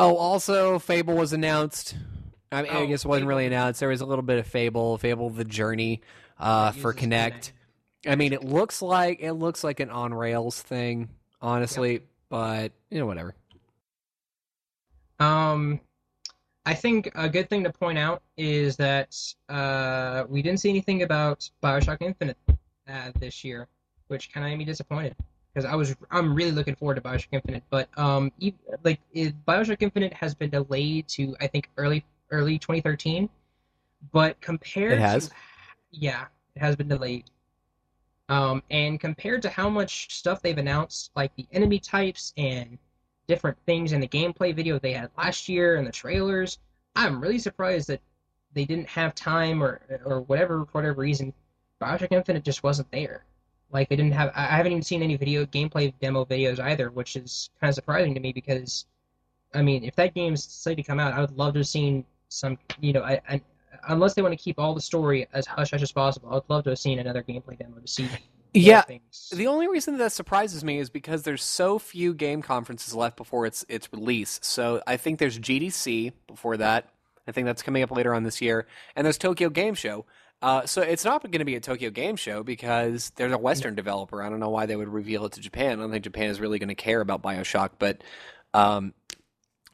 Oh, also Fable was announced. I mean, I Oh, guess it wasn't really announced. There was a little bit of Fable, Fable the Journey, uh, for Kinect. I mean, it looks like it looks like an on rails thing, honestly, but you know, whatever. Um, I think a good thing to point out is that uh, we didn't see anything about Bioshock Infinite uh, this year, which kind of made me disappointed because I was I'm really looking forward to Bioshock Infinite, but um, e- like it, Bioshock Infinite has been delayed to I think early early 2013, but compared It has? to yeah, it has been delayed. Um, and compared to how much stuff they've announced, like the enemy types and different things in the gameplay video they had last year and the trailers, I'm really surprised that they didn't have time or or whatever for whatever reason. Bioshock Infinite just wasn't there. Like they didn't have. I haven't even seen any video gameplay demo videos either, which is kind of surprising to me because, I mean, if that game's slated to come out, I would love to have seen some. You know, I, I, unless they want to keep all the story as hush hush as possible, I'd love to have seen another gameplay demo to see. Yeah, things. the only reason that surprises me is because there's so few game conferences left before its its release. So I think there's GDC before that. I think that's coming up later on this year, and there's Tokyo Game Show. Uh, so it's not going to be a Tokyo Game Show because there's a Western developer. I don't know why they would reveal it to Japan. I don't think Japan is really going to care about Bioshock, but um,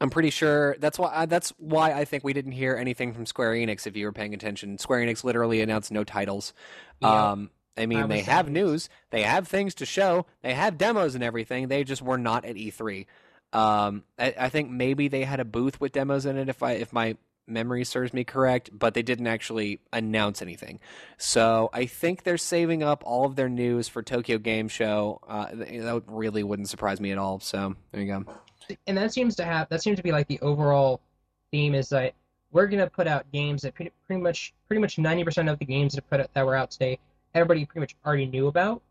I'm pretty sure that's why that's why I think we didn't hear anything from Square Enix. If you were paying attention, Square Enix literally announced no titles. Yeah. Um, I mean, I they have news, they have things to show, they have demos and everything. They just were not at E3. Um, I, I think maybe they had a booth with demos in it, if I if my memory serves me correct, but they didn't actually announce anything. So I think they're saving up all of their news for Tokyo Game Show. Uh, that really wouldn't surprise me at all. So there you go. and that seems to have that seems to be like the overall theme is that we're gonna put out games that pretty, pretty much pretty much ninety percent of the games that put out, that were out today, everybody pretty much already knew about,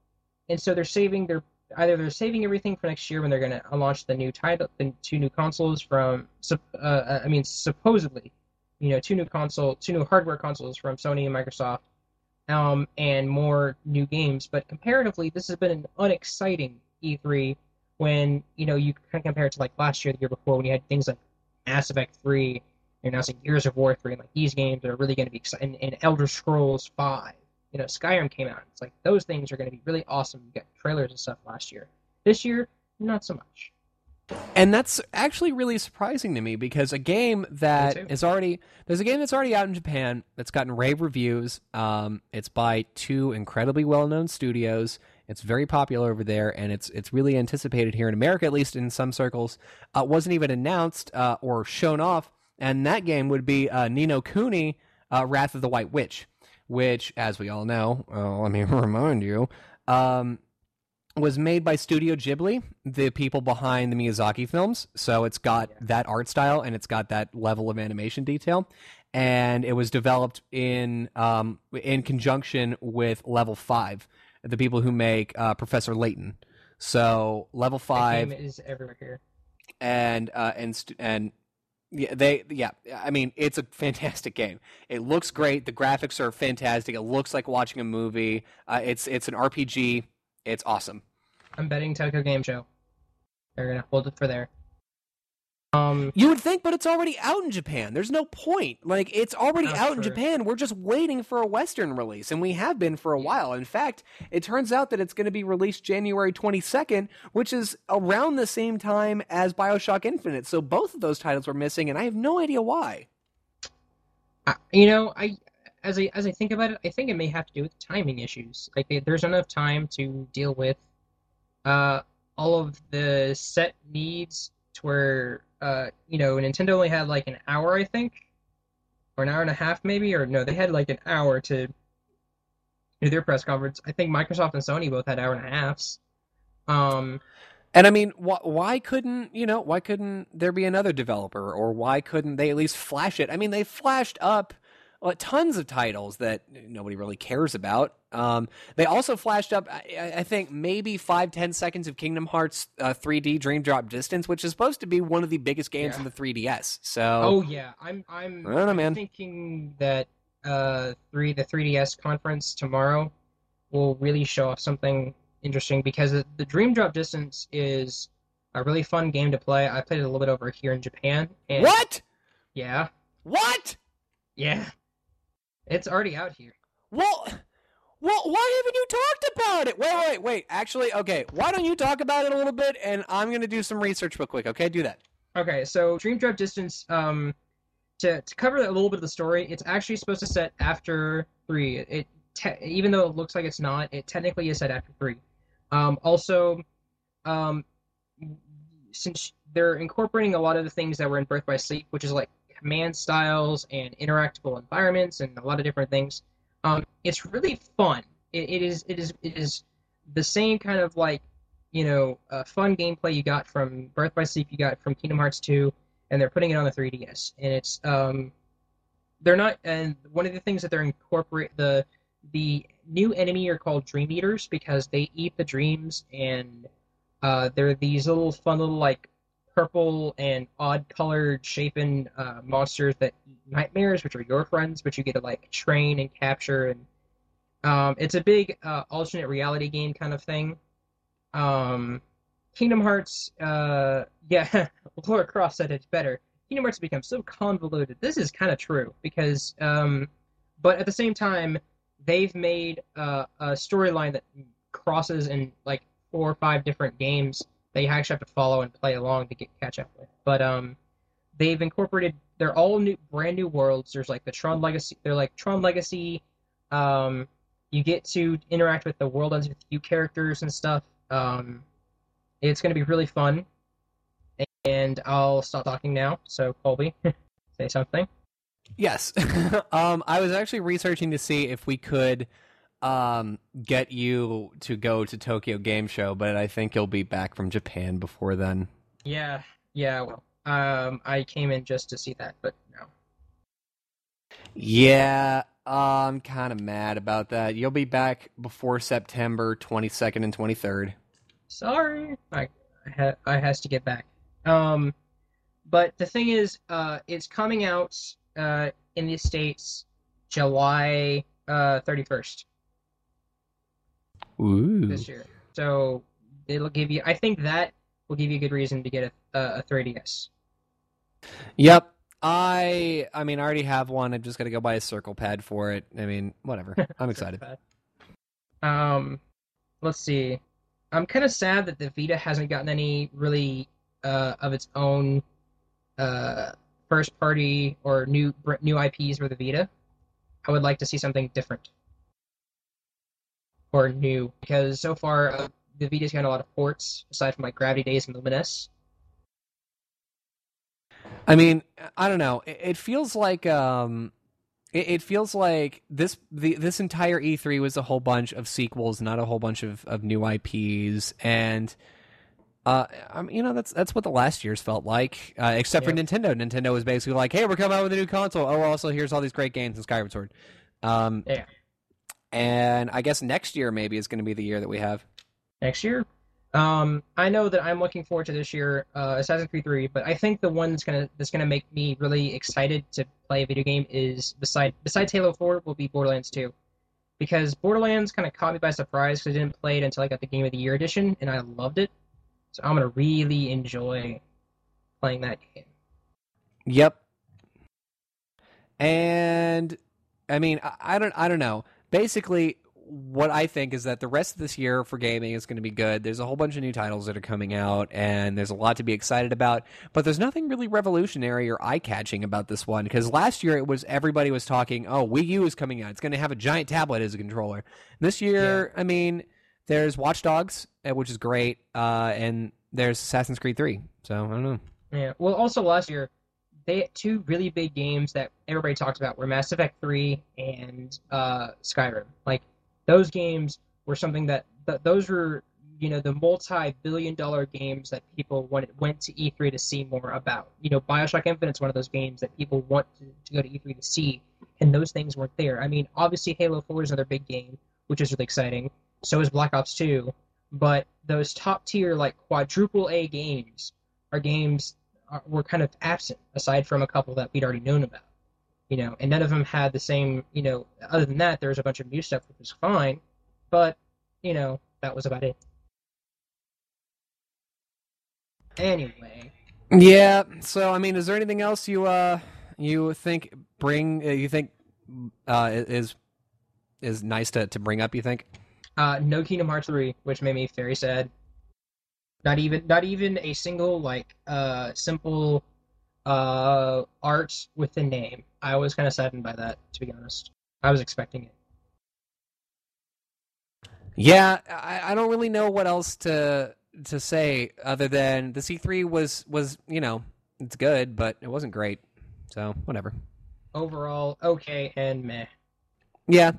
and so they're saving their either they're saving everything for next year when they're gonna launch the new title, the two new consoles from uh, I mean supposedly, you know, two new console, two new hardware consoles from Sony and Microsoft, um, and more new games. But comparatively, this has been an unexciting E3 when you know you can compare it to like last year, the year before, when you had things like Mass Effect Three, you're announcing Gears of War Three, and like these games are really going to be exciting. And Elder Scrolls Five, you know, Skyrim came out. It's like those things are going to be really awesome. You got trailers and stuff last year. This year, not so much. And that's actually really surprising to me because a game that is already there's a game that's already out in Japan that's gotten rave reviews. Um, it's by two incredibly well known studios. It's very popular over there, and it's it's really anticipated here in America, at least in some circles. Uh, wasn't even announced uh, or shown off, and that game would be uh, Ni no Kuni, uh, Wrath of the White Witch, which, as we all know, uh, let me remind you, um, was made by Studio Ghibli, the people behind the Miyazaki films. So it's got Yeah. that art style and it's got that level of animation detail. And it was developed in um, in conjunction with Level Five, the people who make uh, Professor Layton. So Level Five game is everywhere here. and uh, and st- and yeah, they yeah. I mean, it's a fantastic game. It looks great. The graphics are fantastic. It looks like watching a movie. Uh, it's it's an RPG. It's awesome. I'm betting Tokyo Game Show. They're gonna hold it for there. Um, You would think, but it's already out in Japan. There's no point. Like it's already That's out in. Japan. We're just waiting for a Western release, and we have been for a while. In fact, it turns out that it's going to be released January 22nd, which is around the same time as BioShock Infinite. So both of those titles were missing, and I have no idea why. I, you know, I as I as I think about it, I think it may have to do with timing issues. Like there's enough time to deal with uh all of the set needs to where uh you know Nintendo only had like an hour, I think, or an hour and a half maybe, or no, they had like an hour to do their press conference. I think Microsoft and Sony both had hour and a halves. Um, And I mean, why, why couldn't you know? Why couldn't there be another developer, or why couldn't they at least flash it? I mean, they flashed up tons of titles that nobody really cares about. Um, they also flashed up, I, I think, maybe five, ten seconds of Kingdom Hearts uh, 3D Dream Drop Distance, which is supposed to be one of the biggest games Yeah. in the 3DS. So, Oh yeah, I'm I'm know, I'm thinking that uh three the 3DS conference tomorrow will really show off something interesting because the, the Dream Drop Distance is a really fun game to play. I played it a little bit over here in Japan, and what? yeah, What? Yeah, it's already out here. Well, well, why haven't you talked about it? Wait, wait, wait. Actually, okay. Why don't you talk about it a little bit, and I'm gonna do some research real quick. Okay, do that. Okay, so Dream Drop Distance, um, to, to cover a little bit of the story, it's actually supposed to set after three. It te- even though it looks like it's not, it technically is set after three. Um, also, um, since they're incorporating a lot of the things that were in Birth by Sleep, which is like command styles and interactable environments and a lot of different things, um, it's really fun. It, it is it is it is the same kind of like you know uh, fun gameplay you got from Birth by Sleep, you got from Kingdom Hearts 2, and they're putting it on the 3DS, and it's um, they're not and one of the things that they're incorporate the the new enemy are called Dream Eaters because they eat the dreams and uh, they're these little fun little like purple and odd colored shapen uh, monsters that eat nightmares, which are your friends, but you get to like train and capture and um, it's a big uh, alternate reality game kind of thing. Um, Kingdom Hearts, uh, yeah, Laura Cross said it's better. Kingdom Hearts has become so convoluted. This is kind of true because, um, but at the same time, they've made uh, a storyline that crosses in like four or five different games that you actually have to follow and play along to get catch up with. But um, they've incorporated. They're all new, brand new worlds. There's like the Tron Legacy. They're like Tron Legacy. Um, you get to interact with the world as with few characters and stuff. Um, it's going to be really fun. And I'll stop talking now. So Colby, say something. Yes. um, I was actually researching to see if we could um, get you to go to Tokyo Game Show, but I think you'll be back from Japan before then. Yeah, yeah. Well, um, I came in just to see that, but no. Yeah, I'm kind of mad about that. You'll be back before September 22nd and 23rd. Sorry, I I, ha- I has to get back. Um, but the thing is, uh, it's coming out uh in the states July uh 31st Ooh. this year. So it'll give you. I think that will give you a good reason to get a a, a 3ds. Yep. I I mean I already have one. I'm just gonna go buy a circle pad for it. I mean, whatever. I'm excited. Um, let's see. I'm kind of sad that the Vita hasn't gotten any really uh, of its own uh, first party or new new IPs for the Vita. I would like to see something different or new because so far uh, the Vita's gotten a lot of ports aside from like Gravity Daze and Lumines. I mean, I don't know. It, it feels like um, it, it feels like this the this entire E3 was a whole bunch of sequels, not a whole bunch of, of new IPs, and uh, I mean, you know, that's that's what the last year's felt like, uh, except for Nintendo. Nintendo was basically like, "Hey, we're coming out with a new console. Oh, also here's all these great games in Skyward Sword." Um, Yeah. And I guess next year maybe is going to be the year that we have. next year. Um, I know that I'm looking forward to this year, uh, Assassin's Creed 3, but I think the one that's gonna that's gonna make me really excited to play a video game is beside besides Halo 4 will be Borderlands 2, because Borderlands kind of caught me by surprise because I didn't play it until I got the Game of the Year edition and I loved it, so I'm gonna really enjoy playing that game. Yep. And I mean, I, I don't, I don't know. Basically, what I think is that the rest of this year for gaming is going to be good. There's a whole bunch of new titles that are coming out, and there's a lot to be excited about. But there's nothing really revolutionary or eye-catching about this one because last year it was everybody was talking, "Oh, Wii U is coming out. It's going to have a giant tablet as a controller." This year, I mean, there's Watch Dogs, uh, which is great, uh, and there's Assassin's Creed 3. So I don't know. Yeah. Well, also last year, they two really big games that everybody talked about were Mass Effect 3 and uh, Skyrim. Like those games were something that th- those were you know the multi-billion-dollar games that people went went to E3 to see more about. You know, Bioshock Infinite's one of those games that people want to, to go to E3 to see, and those things weren't there. I mean, obviously Halo 4 is another big game, which is really exciting. So is Black Ops 2, but those top tier like quadruple A games are games were kind of absent aside from a couple that we'd already known about you know and none of them had the same you know other than that there was a bunch of new stuff which was fine but you know that was about it anyway Yeah. So, I mean, is there anything else you uh you think bring uh, you think uh, is is nice to, to bring up? You think? Uh, no Kingdom Hearts three, which made me very sad. Not even not even a single like uh simple uh art with the name. I was kind of saddened by that, to be honest. I was expecting it. Yeah, I, I don't really know what else to to say other than the C three was was you know it's good, but it wasn't great. So whatever. Overall, okay and meh. Yeah,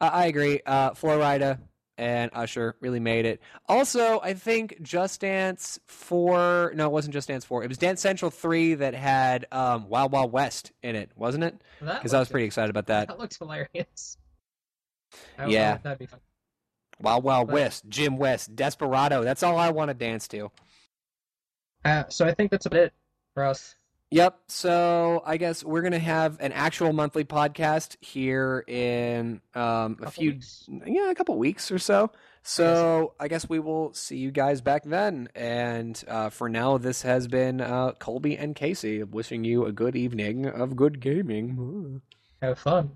I, I agree. Uh, Flo Rida and Usher really made it. Also, I think Just Dance four. No, it wasn't Just Dance four. It was Dance Central three that had um, Wild Wild West in it, wasn't it? Because I was pretty excited about that. That looks hilarious. I- Yeah. that'd be fun. Wild Wild But- West, Jim West, Desperado. That's all I want to dance to. Uh, so I think that's about it for us. Yep. So I guess we're gonna have an actual monthly podcast here in um, a Couple few, weeks. yeah, a couple weeks or so. So I guess we will see you guys back then. And uh, for now, this has been uh, Colby and Casey wishing you a good evening of good gaming. Have fun.